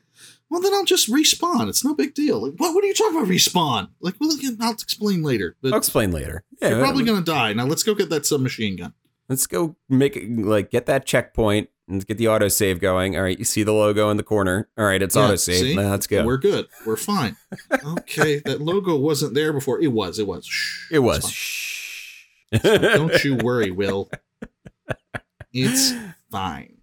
S2: Well, then I'll just respawn. It's no big deal. Like, what? What are you talking about? Respawn? Like, well, again, I'll explain later. But
S1: I'll explain later. Yeah,
S2: you're probably um, gonna die. Now let's go get that submachine gun.
S1: let's go make it like get that checkpoint and get the autosave going. All right, you see the logo in the corner. All right, it's
S2: Yeah,
S1: autosave. Now let's go.
S2: We're good. We're fine. okay, that logo wasn't there before. It was. It was. Shh.
S1: it was. Shh.
S2: fine. Don't you worry, Will. It's fine.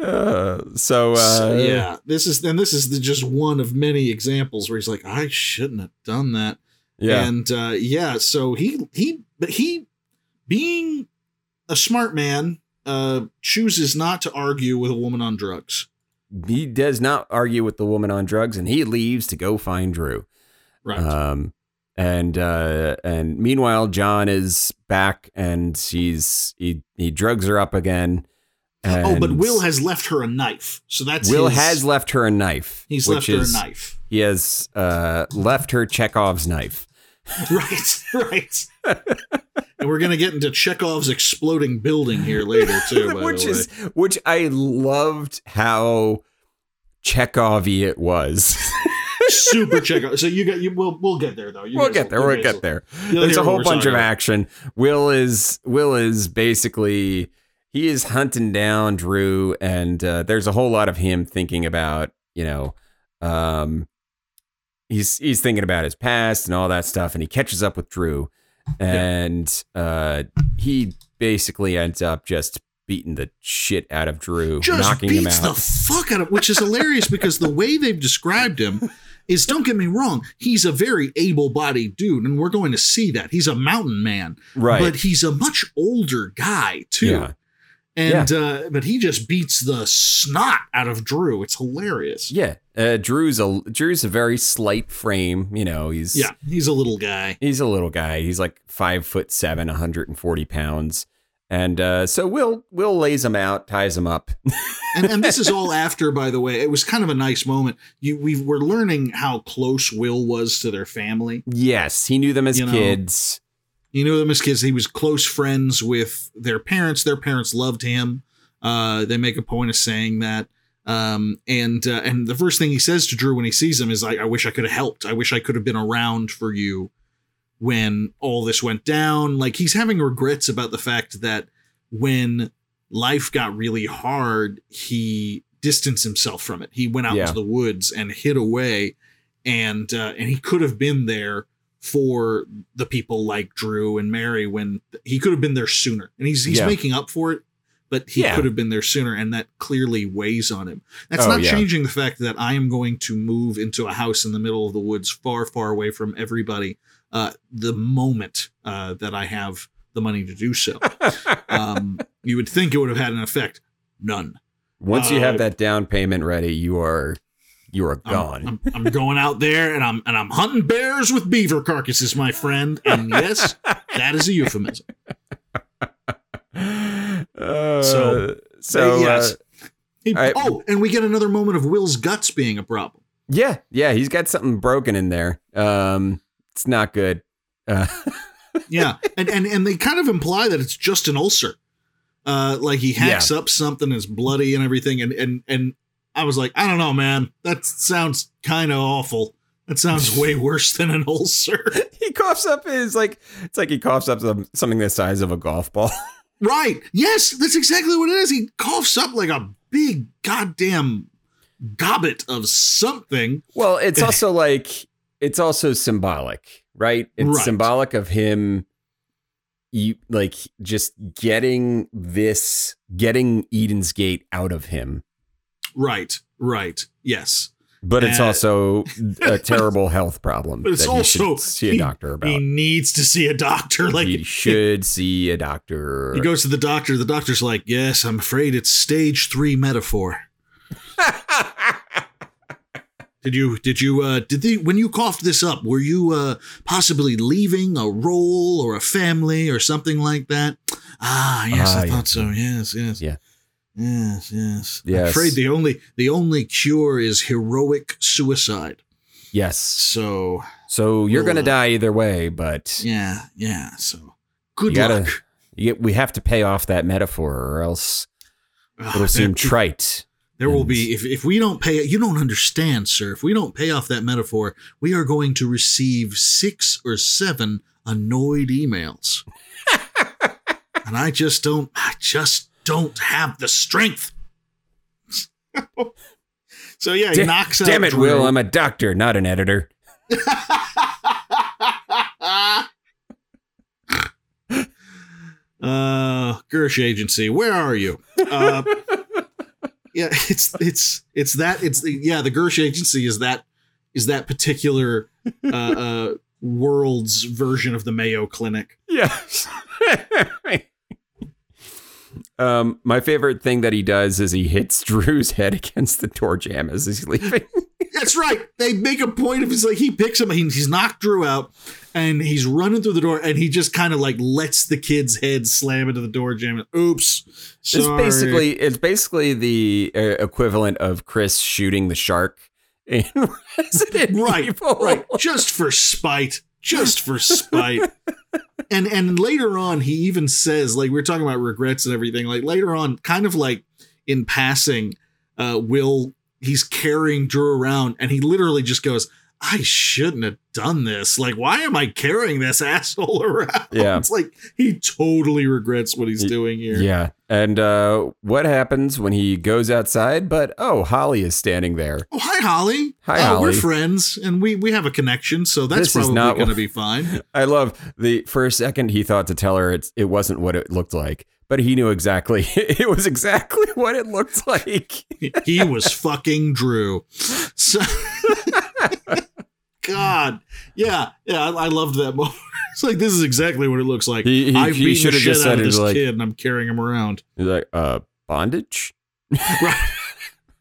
S1: Uh, so, uh,
S2: So, yeah, this is and this is the, just one of many examples where he's like, I shouldn't have done that.
S1: yeah,
S2: And uh, yeah, so he he but he being a smart man uh chooses not to argue with a woman on drugs.
S1: he does not argue with the woman on drugs, and he leaves to go find Drew.
S2: Right.
S1: Um, and uh, and meanwhile, John is back, and he's he he drugs her up again.
S2: oh, but Will has left her a knife. So that's
S1: Will
S2: his-
S1: has left her a knife.
S2: he's left her a knife.
S1: He has uh, left her Chekhov's knife.
S2: right, right. and we're gonna get into Chekhov's exploding building here later too.
S1: Which is which I loved how Chekhov-y it was.
S2: super Chekhov. So you got you. We'll we'll get there though. You
S1: we'll get there. We'll get
S2: will-
S1: there. There's a whole bunch of action. Will is Will is basically he is hunting down Drew, and uh, there's a whole lot of him thinking about you know, um, he's he's thinking about his past and all that stuff, and he catches up with Drew, and uh, he basically ends up just beating the shit out of Drew,
S2: Just
S1: knocking him
S2: beats
S1: out.
S2: the fuck out of, which is hilarious because the way they've described him is, don't get me wrong, he's a very able-bodied dude, and we're going to see that he's a mountain man,
S1: right.
S2: but he's a much older guy too.
S1: yeah.
S2: And uh, but he just beats the snot out of Drew. It's hilarious.
S1: Yeah. Uh, Drew's a Drew's a very slight frame. You know, he's
S2: Yeah, he's a little guy.
S1: he's a little guy. He's like five foot seven, 140 pounds. And uh, so Will Will lays them out, ties them up.
S2: and, and this is all after, by the way. It was kind of a nice moment. You we were learning how close Will was to their family.
S1: yes, he knew them as
S2: You know,
S1: kids.
S2: Know them as kids. He was close friends with their parents. Their parents loved him. Uh, they make a point of saying that. Um, and uh, and the first thing he says to Drew when he sees him is like, "I wish I could have helped. I wish I could have been around for you when all this went down." Like he's having regrets about the fact that when life got really hard, he distanced himself from it. He went out
S1: Yeah.
S2: into the woods and hid away, and uh, and he could have been there for the people like Drew and Mary when he could have been there sooner. And he's he's
S1: Yeah.
S2: making up for it, but he
S1: Yeah.
S2: could have been there sooner, and that clearly weighs on him. That's
S1: Oh,
S2: not
S1: yeah.
S2: changing the fact that I am going to move into a house in the middle of the woods, far, far away from everybody. Uh, the moment uh, that I have the money to do so, um, you would think it would have had an effect. None.
S1: Once you
S2: Uh,
S1: have that down payment ready, you are you are
S2: I'm-
S1: gone.
S2: I'm, I'm going out there and I'm and I'm hunting bears with beaver carcasses, my friend. And yes, that is a euphemism.
S1: Uh,
S2: So-
S1: so
S2: yes.
S1: uh,
S2: He-
S1: I-
S2: oh, and we get another moment of Will's guts being a problem.
S1: yeah, yeah, he's got something broken in there. Um, it's not good. Uh,
S2: Yeah, and and and they kind of imply that it's just an ulcer. Uh, like he hacks up something, it's bloody and everything, and and and I was like, I don't know, man. That sounds kind of awful. That sounds way worse than an ulcer.
S1: he coughs up his like it's like he coughs up some, something the size of a golf ball.
S2: right? Yes, that's exactly what it is. He coughs up like a big goddamn gobbet of something.
S1: Well, it's also like it's also symbolic, right? It's
S2: Right.
S1: symbolic of him you like just getting this getting Eden's gate out of him.
S2: Right, right. Yes.
S1: But it's
S2: Uh,
S1: also a terrible health problem
S2: But it's
S1: that you
S2: also-
S1: should see a doctor about.
S2: He needs to see a doctor. Like
S1: he should see a doctor.
S2: He goes to the doctor. The doctor's like, "Yes, I'm afraid it's stage three metaphor." Did you? Did you? Uh, did they? When you coughed this up, were you uh, possibly leaving a role or a family or something like that? Ah, yes,
S1: Ah,
S2: I
S1: yeah.
S2: thought so. Yes, yes,
S1: Yeah.
S2: yes, yes. I'm afraid the only the only cure is heroic suicide.
S1: yes.
S2: So
S1: So you're going to
S2: Ugh.
S1: die either way, but
S2: yeah, yeah. So good
S1: You gotta- you, we have to pay off that metaphor or else
S2: Ah,
S1: it'll seem trite.
S2: There will be if if we don't pay you don't understand, sir. If we don't pay off that metaphor, we are going to receive six or seven annoyed emails. and I just don't I just don't have the strength. so yeah, he
S1: Da-
S2: knocks out
S1: Damn it,
S2: Drew.
S1: Will. I'm a doctor, not an editor.
S2: uh Gersh agency, where are you? Uh yeah, it's it's it's that it's the yeah, the Gersh agency is that is that particular uh uh world's version of the Mayo Clinic.
S1: Yes. um, my favorite thing that he does is he hits Drew's head against the door jam as he's leaving.
S2: That's right. They make a point of it's like he picks him, he, he's knocked Drew out, and he's running through the door, and he just kind of like lets the kid's head slam into the door jam. Oops.
S1: It's basically it's basically the uh, equivalent of Chris shooting the shark in Resident
S2: right,
S1: Evil.
S2: right. Just for spite. Just for spite. and and later on, he even says, like we are talking about regrets and everything. Like later on, kind of like in passing, uh, Will he's carrying Drew around, and he literally just goes, "I shouldn't have done this. Like, why am I carrying this asshole around?"
S1: Yeah.
S2: it's like he totally regrets what he's doing here.
S1: Yeah. And uh, what happens when he goes outside? But oh, Holly is standing there.
S2: Oh, hi, Holly.
S1: Hi,
S2: Uh, We're friends, and we we have a connection, so that's
S1: This is
S2: probably
S1: not
S2: going to be fine.
S1: I love the for a second he thought to tell her it's it wasn't what it looked like, but he knew exactly it was exactly what it looked like.
S2: he was fucking Drew. So, God, yeah, yeah, I, I loved that moment. It's like this is exactly what it looks like.
S1: He- he-
S2: I've
S1: he
S2: beaten the
S1: should've
S2: shit
S1: just said
S2: of this
S1: like-
S2: kid, and I'm carrying him around.
S1: He's like, uh, bondage?
S2: Right?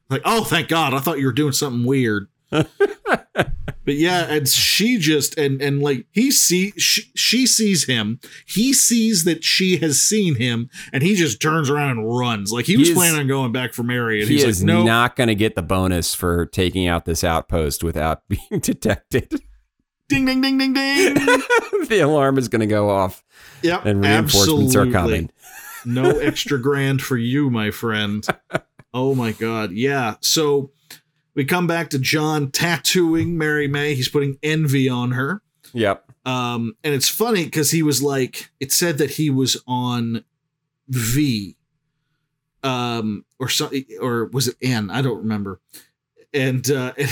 S2: Like, oh, thank God! I thought you were doing something weird. but yeah, and she just and and like he see she, she sees him. He sees that she has seen him, and he just turns around and runs. Like he was
S1: is-
S2: planning on going back for Mary, and
S1: He
S2: he's
S1: is
S2: like, no,
S1: not going to get the bonus for taking out this outpost without being detected.
S2: ding, ding, ding, ding, ding.
S1: the alarm is going to go off,
S2: Yep,
S1: and reinforcements are coming.
S2: no extra grand for you, my friend. Oh my god. Yeah. So we come back to John tattooing Mary May. He's putting envy on her.
S1: Yep.
S2: Um, and it's funny because he was like, it said that he was on V. um, or so, or was it N? I don't remember. And, uh, and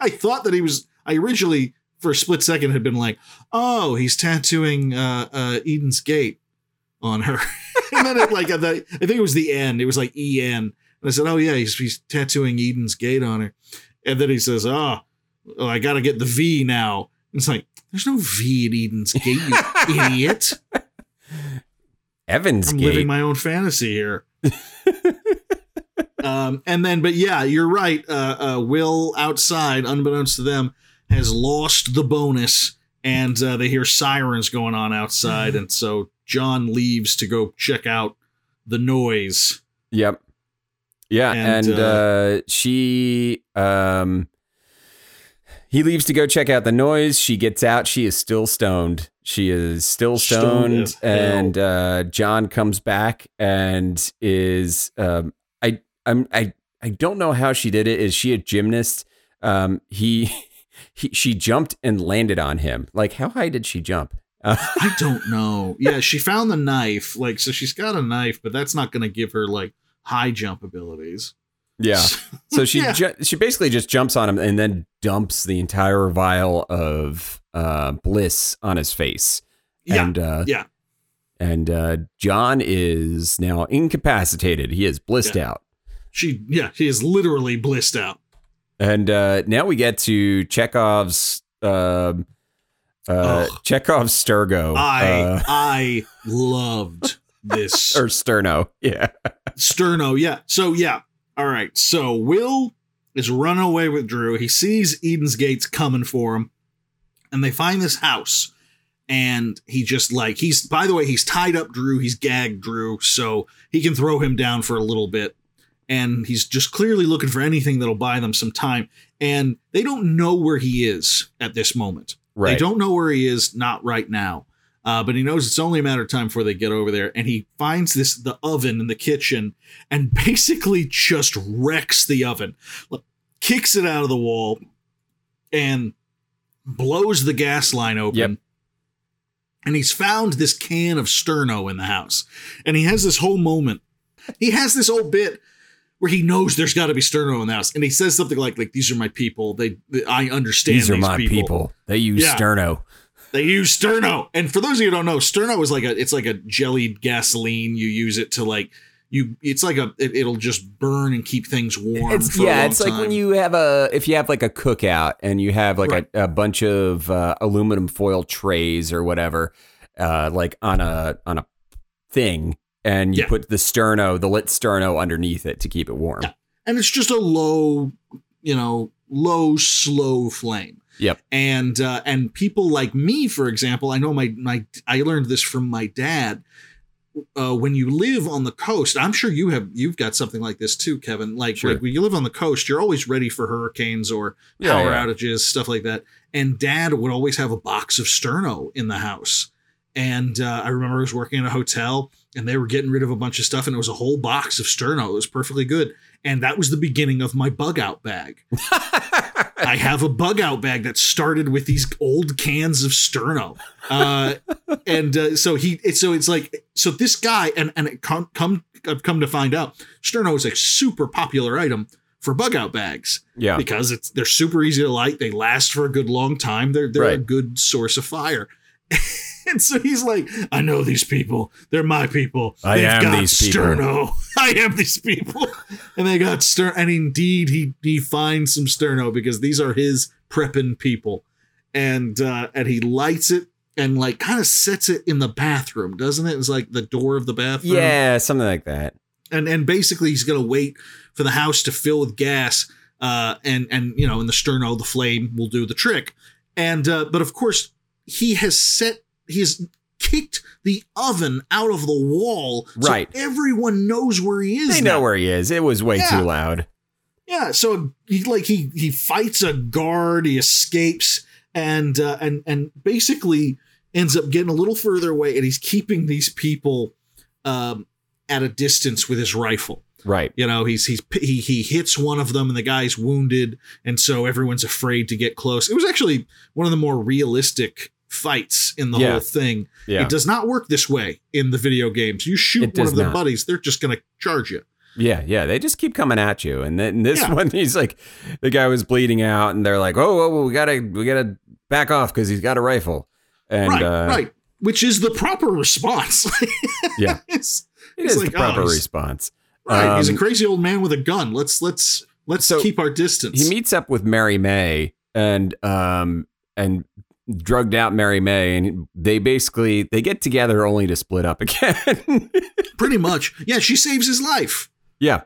S2: I thought that he was. I originally, for a split second, had been like, "Oh, he's tattooing uh, uh, Eden's Gate on her." and then, it, like, I think it was the end. It was like E N. And I said, "Oh yeah, he's he's tattooing Eden's Gate on her." And then he says, "Oh, oh I got to get the V now." It's like, there's no V in Eden's Gate, you idiot.
S1: Evans
S2: I'm
S1: Gate.
S2: living my own fantasy here. um, and then, but yeah, you're right. Uh, uh, Will outside, unbeknownst to them, has lost the bonus, and uh, they hear sirens going on outside, and so John leaves to go check out the noise.
S1: Yep. Yeah,
S2: And,
S1: and, uh, she um he leaves to go check out the noise. She gets out. She is still stoned. She is still
S2: Stoned
S1: stoned, and uh, John comes back and is um, I I'm I I don't know how she did it. Is she a gymnast? Um, he, he she jumped and landed on him. Like how high did she jump? Uh,
S2: I don't know. Yeah, she found the knife, like so. She's got a knife, but that's not going to give her like high jump abilities.
S1: yeah. So she
S2: Yeah.
S1: ju- she basically just jumps on him and then dumps the entire vial of uh, bliss on his face.
S2: Yeah,
S1: And uh,
S2: yeah.
S1: And uh, John is now incapacitated. He is blissed
S2: Yeah.
S1: out.
S2: she yeah she is literally blissed out.
S1: And uh, now we get to Chekhov's um uh, Chekhov's Sturgo.
S2: I
S1: uh,
S2: I loved this
S1: or Sterno. Yeah.
S2: Sterno. Yeah. So yeah. All right. So Will is running away with Drew. He sees Eden's Gates coming for him, and they find this house. And he just like he's by the way he's tied up Drew. He's gagged Drew, so he can throw him down for a little bit. And he's just clearly looking for anything that'll buy them some time. And they don't know where he is at this moment.
S1: Right.
S2: They don't know where he is, not right now. Uh, but he knows it's only a matter of time before they get over there. And he finds this the oven in the kitchen and basically just wrecks the oven, Like, kicks it out of the wall, and blows the gas line open.
S1: Yep.
S2: And he's found this can of Sterno in the house. And he has this whole moment. He has this whole bit where he knows there's got to be Sterno in the house. And he says something like, like these are my people. They, I understand
S1: These are my people. They use
S2: Yeah.
S1: Sterno.
S2: They use Sterno. And for those of you who don't know, Sterno is like a it's like a jellied gasoline. You use it to like you it's like a it, it'll just burn and keep things warm.
S1: It's
S2: for a
S1: yeah, it's like when you have a if you have like a cookout and you have like
S2: Right.
S1: a, a bunch of uh, aluminum foil trays or whatever, uh, like on a on a thing, and you
S2: Yeah.
S1: put the sterno, the lit sterno underneath it to keep it warm.
S2: Yeah. and it's just a low, you know, low slow flame.
S1: Yep.
S2: And uh, and people like me, for example, I know my my I learned this from my dad. Uh, when you live on the coast, I'm sure you have you've got something like this too, Kevin. Like,
S1: Sure.
S2: like when you live on the coast, you're always ready for hurricanes or
S1: Yeah,
S2: power
S1: yeah.
S2: outages, stuff like that. And dad would always have a box of Sterno in the house. And uh, I remember I was working in a hotel and they were getting rid of a bunch of stuff and it was a whole box of Sterno. It was perfectly good. And that was the beginning of my bug out bag. I have a bug out bag that started with these old cans of Sterno. Uh, and uh, so he, it's, so it's like, so this guy, and, and it come, come, I've come to find out Sterno is a super popular item for bug out bags
S1: yeah,
S2: because it's they're super easy to light. They last for a good long time. They're they're a good source of fire. and so he's like, I know these people. They're my people.
S1: I
S2: They've
S1: am
S2: got
S1: these people."
S2: Sterno. I am these people. and they got Sterno. And indeed, he he finds some Sterno because these are his prepping people. And uh, and he lights it and like kind of sets it in the bathroom, doesn't it? It's like the door of the bathroom
S1: yeah, something like that.
S2: and and basically he's gonna wait for the house to fill with gas uh and and you know in the sterno the flame will do the trick and uh but of course he has set he has kicked the oven out of the wall so
S1: Right.
S2: everyone knows where he is
S1: They know
S2: now.
S1: where he is. It was way
S2: Yeah.
S1: too loud.
S2: yeah so he like he he fights a guard he escapes and uh and and basically ends up getting a little further away and he's keeping these people um at a distance with his rifle
S1: Right.
S2: you know he's he's he he hits one of them and the guy's wounded and so everyone's afraid to get close it was actually one of the more realistic fights in the
S1: Yeah.
S2: whole thing.
S1: Yeah.
S2: It does not work this way in the video games. You shoot one of
S1: not.
S2: buddies, they're just going to charge you.
S1: Yeah, yeah, they just keep coming at you, and then this
S2: Yeah.
S1: one, he's like, the guy was bleeding out, and they're like, "Oh, oh, oh, we gotta, we gotta back off because he's got a rifle." And
S2: right,
S1: uh,
S2: right. Which is the proper response.
S1: Yeah.
S2: it's,
S1: it
S2: It's
S1: is
S2: like,
S1: the proper
S2: oh,
S1: response.
S2: right. he's a
S1: Um,
S2: crazy old man with a gun. Let's let's let's
S1: So,
S2: keep our distance.
S1: He meets up with Mary May and um and drugged out Mary May, and they basically they get together only to split up again.
S2: Pretty much. Yeah, she saves his life.
S1: yeah,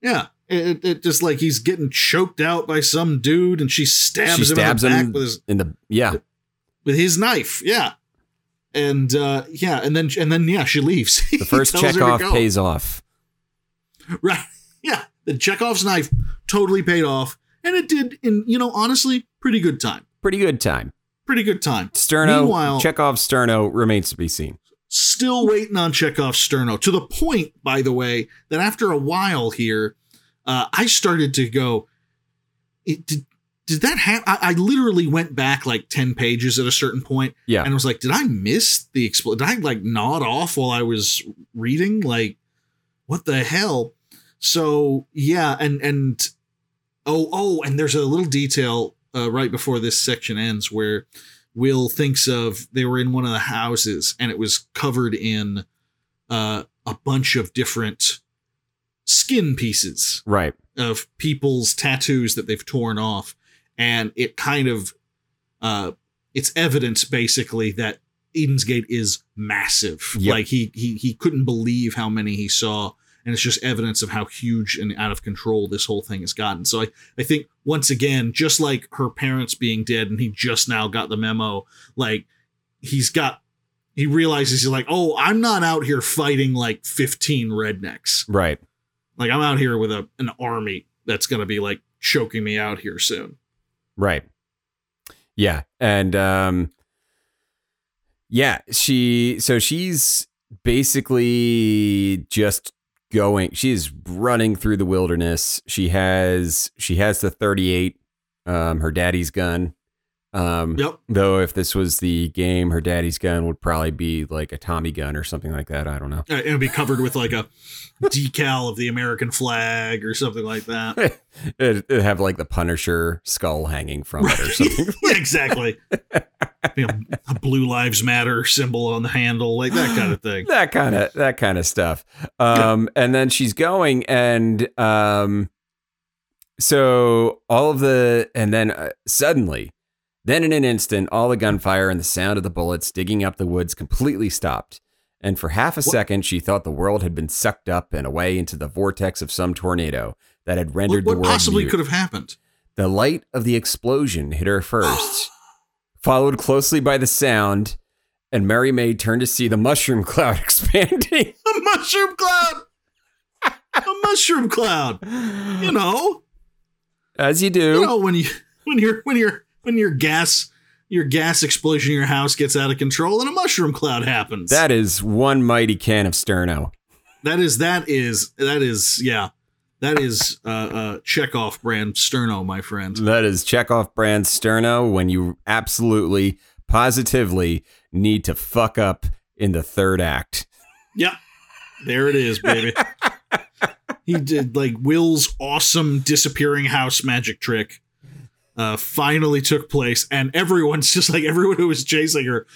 S2: Yeah. It, it just like he's getting choked out by some dude and she stabs
S1: she
S2: him
S1: stabs
S2: in the back
S1: him
S2: with his
S1: in the yeah.
S2: with his knife. Yeah. And uh yeah, and then and then yeah, she leaves.
S1: The first Chekhov pays off.
S2: Right. Yeah. The Chekhov's knife totally paid off. And it did in, you know, honestly, pretty good time.
S1: Pretty good time.
S2: Pretty good time.
S1: Sterno,
S2: Meanwhile-
S1: Chekhov's Sterno remains to be seen.
S2: Still waiting on Chekhov's sterno. To the point, by the way, that after a while here, uh, I started to go, it, did, did that happen? I, I literally went back like 10 pages at a certain point
S1: Yeah.
S2: and was like, did I miss the expl? Did I like nod off while I was reading? Like, what the hell? So yeah, and and oh oh, and there's a little detail uh, right before this section ends where Will thinks of they were in one of the houses and it was covered in uh, a bunch of different skin pieces
S1: Right.
S2: of people's tattoos that they've torn off and it kind of uh it's evidence basically that Eden's Gate is massive
S1: Yep.
S2: like he he he couldn't believe how many he saw and it's just evidence of how huge and out of control this whole thing has gotten so i i think once again just like her parents being dead and he just now got the memo like he's got he realizes he's like oh i'm not out here fighting like 15 rednecks
S1: Right.
S2: like I'm out here with a an army that's gonna be like choking me out here soon.
S1: Right. Yeah. And um yeah, she so she's basically just going she's running through the wilderness. She has she has the 38 um her daddy's gun. Um
S2: Yep.
S1: though if this was the game her daddy's gun would probably be like a Tommy gun or something like that, I don't know.
S2: Uh, It'll be covered with like a decal of the American flag or something like that.
S1: It'd, it'd have like the Punisher skull hanging from it or something.
S2: yeah, exactly. You know, a Blue Lives Matter symbol on the handle, like that kind of thing.
S1: that kind of that kind of stuff um and then she's going and um so all of the and then uh, suddenly then in an instant all the gunfire and the sound of the bullets digging up the woods completely stopped and for half a second she thought the world had been sucked up and away into the vortex of some tornado that had
S2: What,
S1: rendered the world.
S2: what possibly
S1: mute.
S2: could have happened?
S1: The light of the explosion hit her first, followed closely by the sound, and Mary May turned to see the mushroom cloud expanding.
S2: A mushroom cloud. a mushroom cloud. You know,
S1: As you do.
S2: you know when you when you're when you're when your gas your gas explosion in your house gets out of control and a mushroom cloud happens.
S1: that is one mighty can of Sterno.
S2: that is that is that is yeah. That is uh uh Chekhov brand Sterno, my friend.
S1: That is Chekhov brand Sterno when you absolutely, positively need to fuck up in the third act.
S2: Yep. There it is, baby. he did like Will's awesome disappearing house magic trick. Uh, finally took place, and everyone's just like everyone who was chasing her.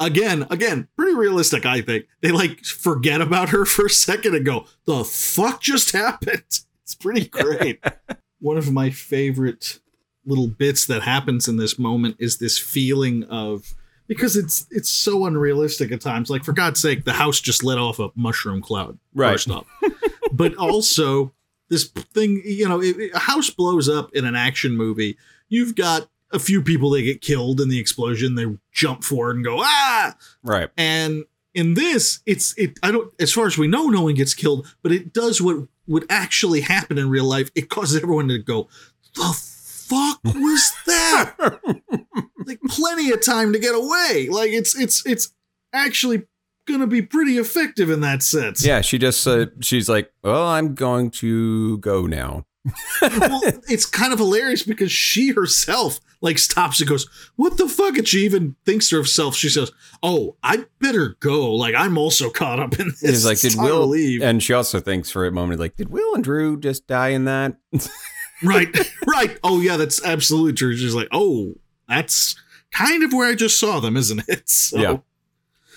S2: Again, again, pretty realistic, I think. They like forget about her for a second and go, "The fuck just happened?" It's pretty great. One of my favorite little bits that happens in this moment is this feeling of because it's it's so unrealistic at times. Like for God's sake, the house just let off a mushroom cloud.
S1: Right.
S2: First up, but also this thing, you know, if a house blows up in an action movie, you've got a few people that get killed in the explosion. They jump forward and go ah,
S1: Right.
S2: and in this, it's it. I don't. As far as we know, no one gets killed, but it does what would actually happen in real life. It causes everyone to go, "The fuck was that?" like plenty of time to get away. Like it's it's it's actually gonna be pretty effective in that sense.
S1: Yeah, she just uh, she's like, "Well, I'm going to go now."
S2: Well, it's kind of hilarious because she herself like stops and goes, "What the fuck?" And she even thinks to herself, she says, "Oh, I better go. Like I'm also caught up in this."
S1: He's like, did Will
S2: leave?"
S1: And she also thinks for a moment, like, did Will and Drew just die in that?
S2: right, right. Oh yeah, that's absolutely true. She's like, "Oh, that's kind of where I just saw them, isn't it?" So,
S1: Yeah.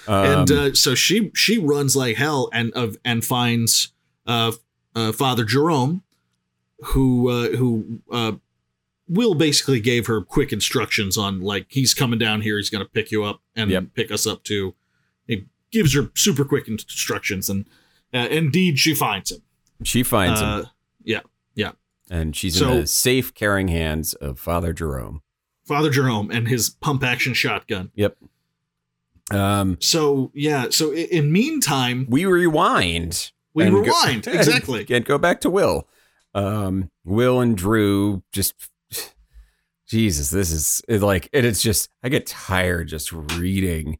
S2: and
S1: Um,
S2: uh, so she she runs like hell and of and finds uh, uh, Father Jerome, who uh, who uh, Will basically gave her quick instructions on like he's coming down here, he's to pick you up and
S1: Yep.
S2: pick us up too. He gives her super quick instructions, and uh, indeed she finds him.
S1: she finds him,
S2: Yeah, yeah,
S1: and she's
S2: so-
S1: in the safe, caring hands of Father Jerome.
S2: Father Jerome and his pump action shotgun.
S1: Yep. Um,
S2: So yeah, so i- in meantime,
S1: we rewind.
S2: we
S1: and go-
S2: rewind exactly.
S1: and go back to Will. Um, Will and Drew just Jesus, this is it like it is just I get tired just reading.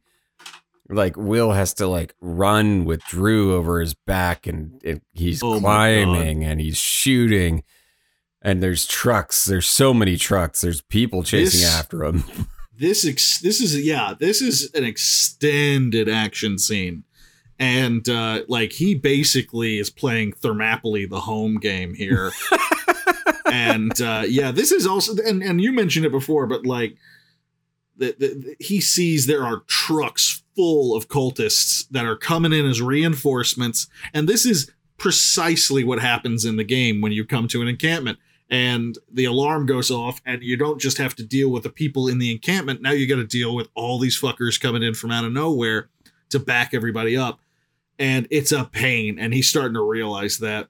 S1: Like Will has to like run with Drew over his back and, and he's
S2: Oh
S1: climbing and he's shooting and there's trucks. There's so many trucks. There's people chasing
S2: This-
S1: after him.
S2: this ex- this is yeah this is an extended action scene and uh like he basically is playing thermopylae the home game here. And uh yeah this is also and and you mentioned it before but like the, the, the- he sees there are trucks full of cultists that are coming in as reinforcements. And this is precisely what happens in the game when you come to an encampment. And the alarm goes off and you don't just have to deal with the people in the encampment. Now you got to deal with all these fuckers coming in from out of nowhere to back everybody up and it's a pain and he's starting to realize that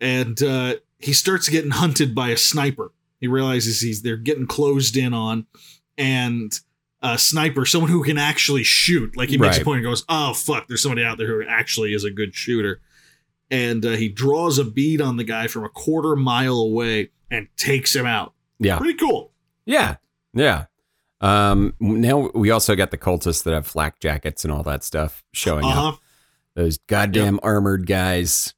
S2: and uh, he starts getting hunted by a sniper he realizes he's they're getting closed in on and a sniper someone who can actually shoot like he makes a point and goes oh fuck there's somebody out there who actually is a good shooter and uh, he draws a bead on the guy from a quarter mile away and takes him out.
S1: Yeah.
S2: Pretty cool.
S1: Yeah. Yeah. Um, now we also got the cultists that have flak jackets and all that stuff showing
S2: Uh
S1: up. Those goddamn armored guys.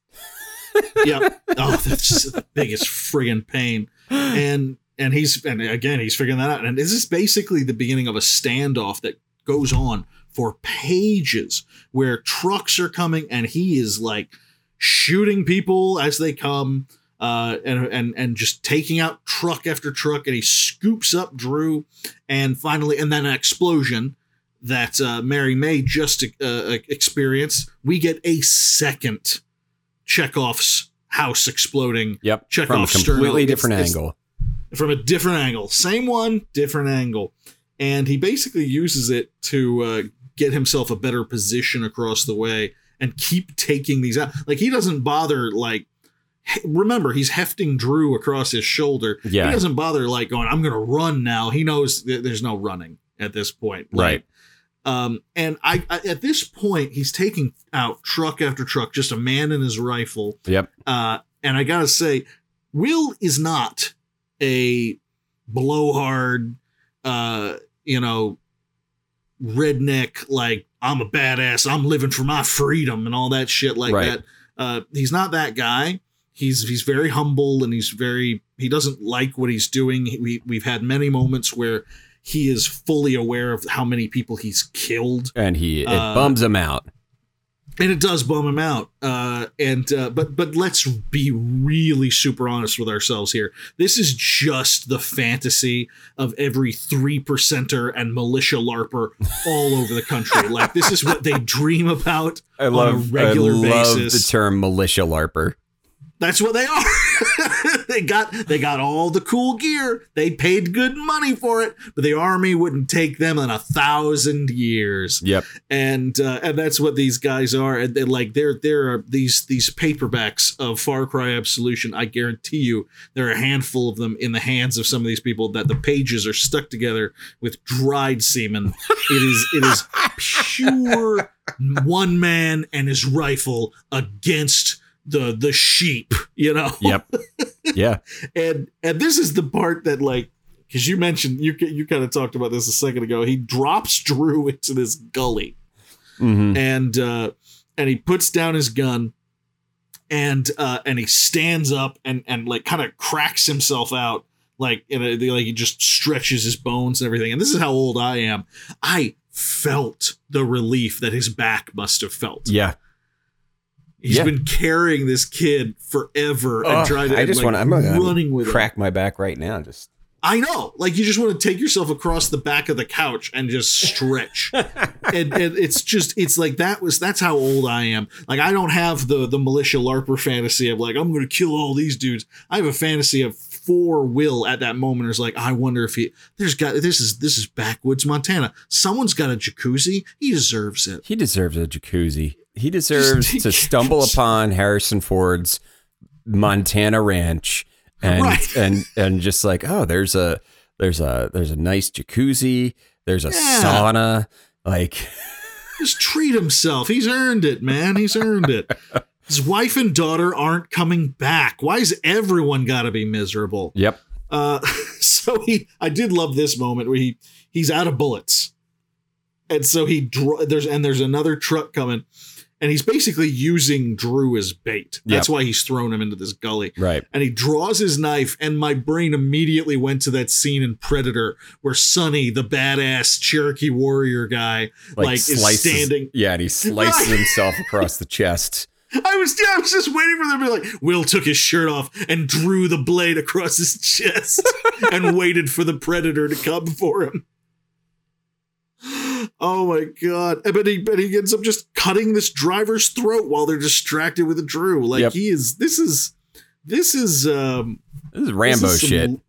S2: Yep. Oh, that's just the biggest friggin' pain. And and he's and again he's figuring that out. And this is basically the beginning of a standoff that goes on for pages, where trucks are coming and he is like shooting people as they come. Uh, and and and just taking out truck after truck, and he scoops up Drew, and finally, and then an explosion that uh, Mary May just uh, experienced. We get a second Chekhov's house exploding
S1: Yep.
S2: Check
S1: from a completely
S2: It's-
S1: different
S2: it's-
S1: angle.
S2: from a different angle. Same one, different angle. And he basically uses it to uh, get himself a better position across the way and keep taking these out. Like he doesn't bother like remember he's hefting Drew across his shoulder.
S1: Yeah.
S2: He doesn't bother like going I'm going to run now. He knows th- there's no running at this point.
S1: Right.
S2: Um and I, I at this point he's taking out truck after truck just a man and his rifle
S1: Yep.
S2: uh, and I gotta say, Will is not a blowhard, uh, you know, redneck like I'm a badass, I'm living for my freedom and all that shit like
S1: Right.
S2: that. Uh, he's not that guy. He's he's very humble and he's very he doesn't like what he's doing. We we've had many moments where he is fully aware of how many people he's killed
S1: And he it
S2: Uh,
S1: bums him out.
S2: and it does bum him out uh and uh but but let's be really super honest with ourselves here this is just the fantasy of every three percenter and militia larper all over the country like this is what they dream about
S1: I
S2: on
S1: love
S2: a regular
S1: I love
S2: basis.
S1: the term militia larper.
S2: That's what they are. They got they got all the cool gear. They paid good money for it but the army wouldn't take them in a thousand years.
S1: Yep.
S2: and uh, and that's what these guys are. And they're like there there are these these paperbacks of Far Cry Absolution. I guarantee you there are a handful of them in the hands of some of these people that the pages are stuck together with dried semen. It is it is pure one man and his rifle against the the sheep you know
S1: Yep. yeah.
S2: and and this is the part that like because you mentioned you you kind of talked about this a second ago he drops drew into this gully
S1: hmm
S2: and uh and he puts down his gun and uh, and he stands up and and like kind of cracks himself out like in a, like he just stretches his bones and everything. And this is how old I am. I felt the relief that his back must have felt.
S1: Yeah.
S2: He's
S1: Yeah.
S2: been carrying this kid forever and trying to
S1: I just
S2: like,
S1: want. I'm
S2: running with
S1: crack my back right now. Just
S2: I know. Like you just want to take yourself across the back of the couch and just stretch. and, and it's just it's like that was that's how old I am. Like I don't have the the militia larper fantasy of like I'm going to kill all these dudes. I have a fantasy of for Will at that moment is like I wonder if he there's got this is this is backwoods Montana. Someone's got a jacuzzi. He deserves it.
S1: he deserves a jacuzzi. He deserves to stumble upon Harrison Ford's Montana ranch and
S2: Right.
S1: and and just like oh there's a there's a there's a nice jacuzzi. There's a
S2: Yeah.
S1: sauna. Like
S2: Just treat himself. He's earned it, man. He's earned it. His wife and daughter aren't coming back. Why is everyone got to be miserable?
S1: yep.
S2: Uh, so he, I did love this moment where he he's out of bullets, and so he dr- there's and there's another truck coming, and he's basically using Drew as bait. That's why he's thrown him into this gully.
S1: Right.
S2: And he draws his knife, and my brain immediately went to that scene in Predator where Sonny, the badass Cherokee warrior guy, like, is
S1: slices-
S2: standing.
S1: Yeah, and he slices
S2: Right.
S1: himself across the chest.
S2: I was, yeah, I was just waiting for them to be like, Will took his shirt off and drew the blade across his chest and waited for the predator to come for him. Oh my god! But he, but he ends up just cutting this driver's throat while they're distracted with Drew. Like
S1: Yep.
S2: he is. This is. This is. um
S1: This is Rambo
S2: this is some-
S1: shit.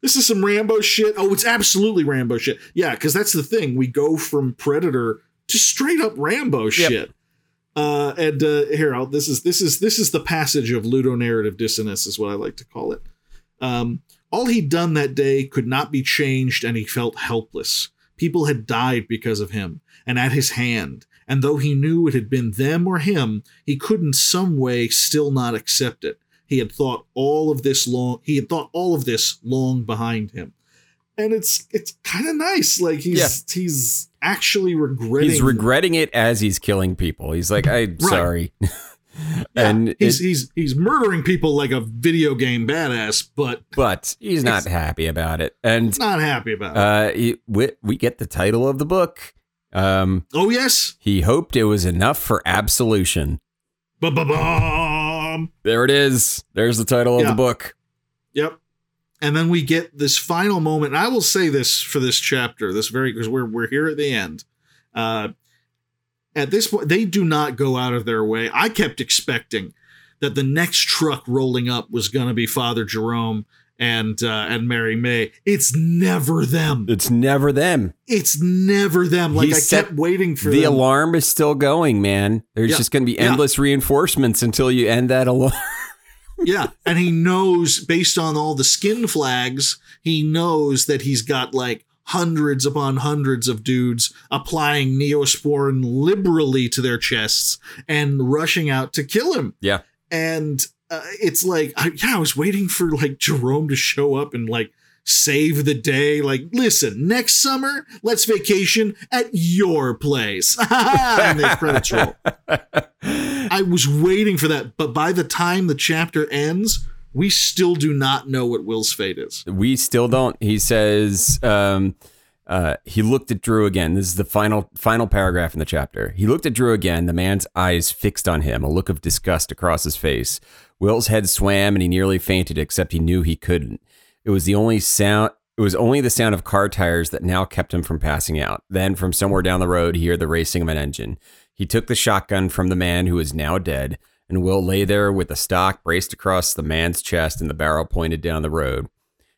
S2: This is some Rambo shit. Oh, it's absolutely Rambo shit. Yeah, because that's the thing. We go from Predator to straight up Rambo shit. Uh, and uh, here, I'll, this is this is this is the passage of ludonarrative dissonance, is what I like to call it. Um, all he'd done that day could not be changed, and he felt helpless. People had died because of him, and at his hand. And though he knew it had been them or him, he could in some way still not accept it. He had thought all of this long. He had thought all of this long behind him, and it's it's kind of nice. Like he's he's actually regretting.
S1: He's regretting it as he's killing people. He's like, I'm sorry. and
S2: he's
S1: it-
S2: he's he's murdering people like a video game badass, but
S1: but he's not happy about it. And he's
S2: not happy about it.
S1: uh, he, we, we get the title of the book. Um,
S2: oh yes,
S1: he hoped it was enough for absolution.
S2: ba-ba-bum.
S1: There it is. There's the title of the book.
S2: Yep. And then we get this final moment. And I will say this for this chapter, this very because we're we're here at the end. Uh, at this point, they do not go out of their way. I kept expecting that the next truck rolling up was going to be Father Jerome and uh, and Mary May. It's never them.
S1: It's never them.
S2: It's never them. Like
S1: He
S2: I kept waiting for
S1: the
S2: them.
S1: alarm is still going, man. There's
S2: Yeah.
S1: just going to be
S2: Yeah.
S1: endless reinforcements until you end that alarm.
S2: yeah, and he knows based on all the skin flags, he knows that he's got like hundreds upon hundreds of dudes applying neosporin liberally to their chests and rushing out to kill him.
S1: Yeah.
S2: And uh, it's like, I, yeah, I was waiting for like Jerome to show up and like save the day. Like, listen, next summer, let's vacation at your place. and the credits roll. I was waiting for that, but by the time the chapter ends, we still do not know what Will's fate is.
S1: we still don't. He says um, uh, he looked at Drew again. This is the final final paragraph in the chapter. He looked at Drew again. The man's eyes fixed on him, a look of disgust across his face. Will's head swam, and he nearly fainted, except he knew he couldn't. It was the only sound. It was only the sound of car tires that now kept him from passing out. Then, from somewhere down the road, he heard the racing of an engine. He took the shotgun from the man who was now dead, and Will lay there with the stock braced across the man's chest and the barrel pointed down the road.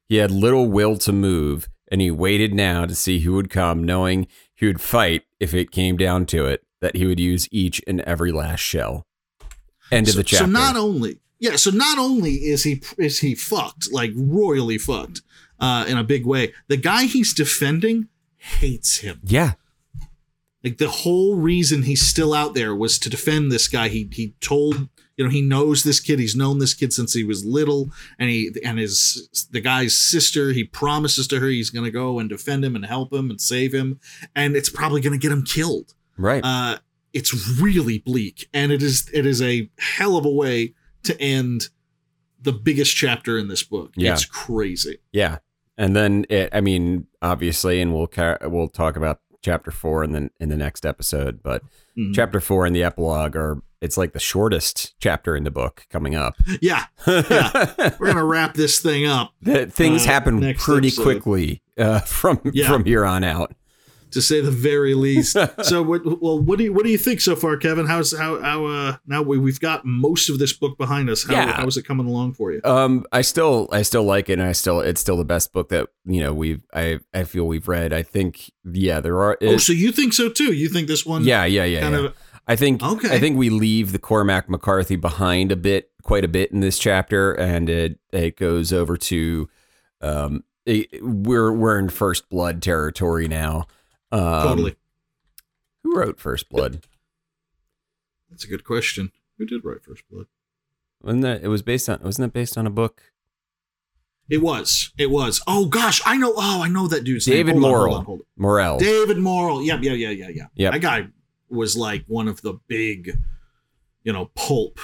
S1: He had little will to move, and he waited now to see who would come, knowing he would fight if it came down to it, that he would use each and every last shell. End
S2: So,
S1: of the chapter.
S2: so not only yeah, so not only is he is he fucked like royally fucked uh, in a big way, the guy he's defending hates him.
S1: yeah,
S2: Like the whole reason he's still out there was to defend this guy. He he told you know he knows this kid. He's known this kid since he was little, and he and his the guy's sister. He promises to her he's going to go and defend him and help him and save him, and it's probably going to get him killed.
S1: right.
S2: Uh, it's really bleak, and it is it is a hell of a way to end the biggest chapter in this book.
S1: Yeah.
S2: It's crazy.
S1: Yeah, and then it. I mean, obviously, and we'll we'll talk about chapter four in the in the next episode. But
S2: Mhm.
S1: chapter four and the epilogue are. It's like the shortest chapter in the book coming up.
S2: Yeah, we're gonna wrap this thing up
S1: The things
S2: Uh,
S1: happen pretty
S2: episode.
S1: quickly uh, from
S2: Yeah.
S1: from here on out.
S2: To say the very least. so, what, well, what do you what do you think so far, Kevin? How's how how uh, now we, we've got most of this book behind us? How,
S1: Yeah.
S2: how is it coming along for you?
S1: Um, I still, I still like it, and I still, it's still the best book that you know we've, I, I feel we've read. I think, yeah, there are.
S2: oh, so you think so too? You think this one?
S1: yeah, yeah, yeah,
S2: kind
S1: yeah.
S2: of.
S1: I think,
S2: Okay.
S1: I think we leave the Cormac McCarthy behind a bit, quite a bit in this chapter, and it, it goes over to, um, it, we're, we're in First Blood territory now. Um,
S2: Totally.
S1: Who wrote First Blood?
S2: That's a good question. Who did write First Blood?
S1: Wasn't that? It was based on. Wasn't that based on a book?
S2: It was. It was. Oh gosh, I know. Oh, I know that dude's
S1: David
S2: name. Hold on,
S1: Morrell.
S2: hold on, hold on.
S1: Morrell.
S2: David Morrell. Yep, yeah, yeah, yeah, yeah.
S1: Yep.
S2: That guy was like one of the big, you know, pulp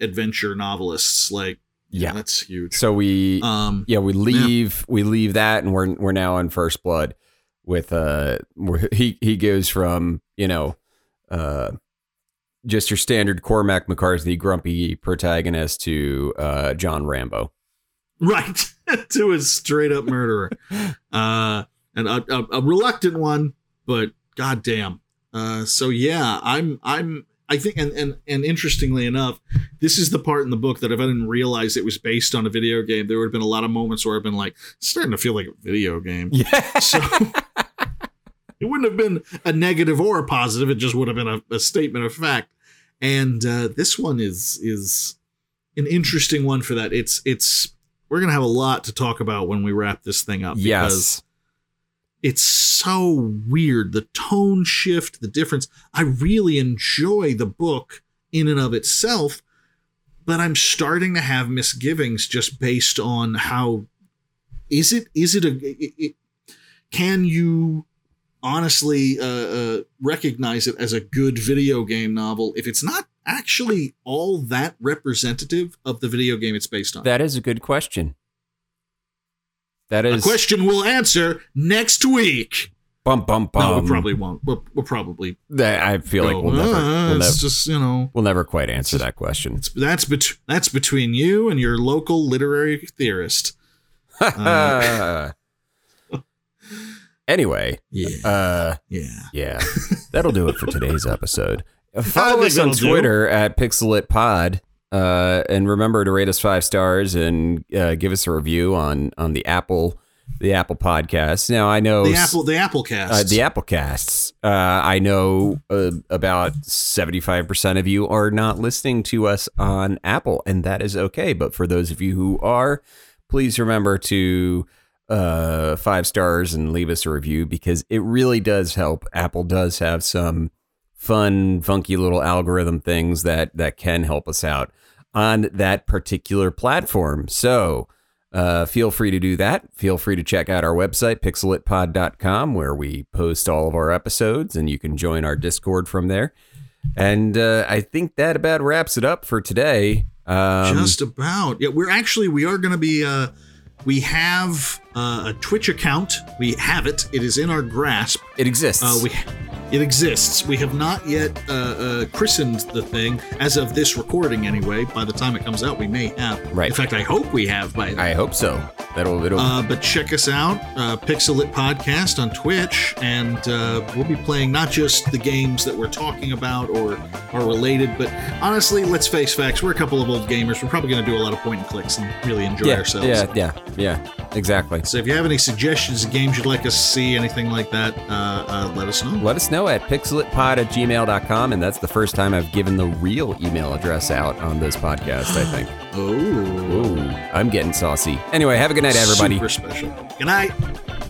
S2: adventure novelists. Like,
S1: Yeah.
S2: that's huge.
S1: So we,
S2: Um,
S1: yeah, we leave we leave that, and we're we're now on First Blood with uh, where he he goes from you know, uh, just your standard Cormac McCarthy grumpy protagonist to uh, John Rambo.
S2: right. To a straight up murderer. Uh and a, a, a reluctant one but goddamn. Uh so yeah i'm i'm i think and, and and interestingly enough this is the part in the book that if i didn't realize it was based on a video game there would have been a lot of moments where i've been like "It's starting to feel like a video game.
S1: Yeah,
S2: so it wouldn't have been a negative or a positive it just would have been a, a statement of fact. And uh, this one is is an interesting one for that. It's it's we're gonna have a lot to talk about when we wrap this thing up because
S1: yes,
S2: it's so weird the tone shift the difference i really enjoy the book in and of itself but i'm starting to have misgivings just based on how is it is it a it, it, can you honestly uh, uh, recognize it as a good video game novel if it's not actually all that representative of the video game it's based on
S1: that is a good question. That
S2: a question we'll answer next week
S1: bum bum bum.
S2: no we probably won't we'll, we'll probably
S1: That I feel like we'll never,
S2: "Ah,
S1: we'll, never
S2: just you know
S1: we'll never quite answer that question.
S2: it's, that's bet- that's between you and your local literary theorist Uh,
S1: anyway,
S2: yeah
S1: uh,
S2: yeah
S1: yeah, that'll do it for today's episode. Follow us on
S2: that'll do.
S1: Twitter at Pixelit Pod, uh, and remember to rate us five stars and uh, give us a review on on the Apple the Apple Podcast. Now I know
S2: the apple the apple cast
S1: uh, the Apple Casts. Uh, I know uh, about seventy five percent of you are not listening to us on Apple, and that is okay. But for those of you who are, please remember to uh, five stars and leave us a review because it really does help. Apple does have some fun, funky little algorithm things that that can help us out on that particular platform. So. Uh, feel free to do that. Feel free to check out our website, pixelitpod.com, where we post all of our episodes and you can join our Discord from there. And uh, I think that about wraps it up for today. Um,
S2: just about yeah we're actually we are going to be uh we have uh, a twitch account we have it it is in our grasp
S1: it exists.
S2: uh we it exists we have not yet uh, uh christened the thing as of this recording anyway by the time it comes out we may have
S1: Right.
S2: in fact i hope we have by then
S1: I hope so. That'll it'll
S2: Uh, but check us out, uh, Pixelit Podcast on Twitch, and uh, we'll be playing not just the games that we're talking about or are related, but honestly, let's face facts. We're a couple of old gamers. We're probably going to do a lot of point and clicks and really enjoy
S1: yeah,
S2: ourselves.
S1: yeah, yeah, yeah, exactly.
S2: So if you have any suggestions of games you'd like us to see, anything like that, uh, uh, let us know.
S1: Let us know at pixelitpod at gmail.com. And that's the first time I've given the real email address out on this podcast, I think.
S2: Oh,
S1: I'm getting saucy. Anyway, have a good night, everybody.
S2: Super special. Good night.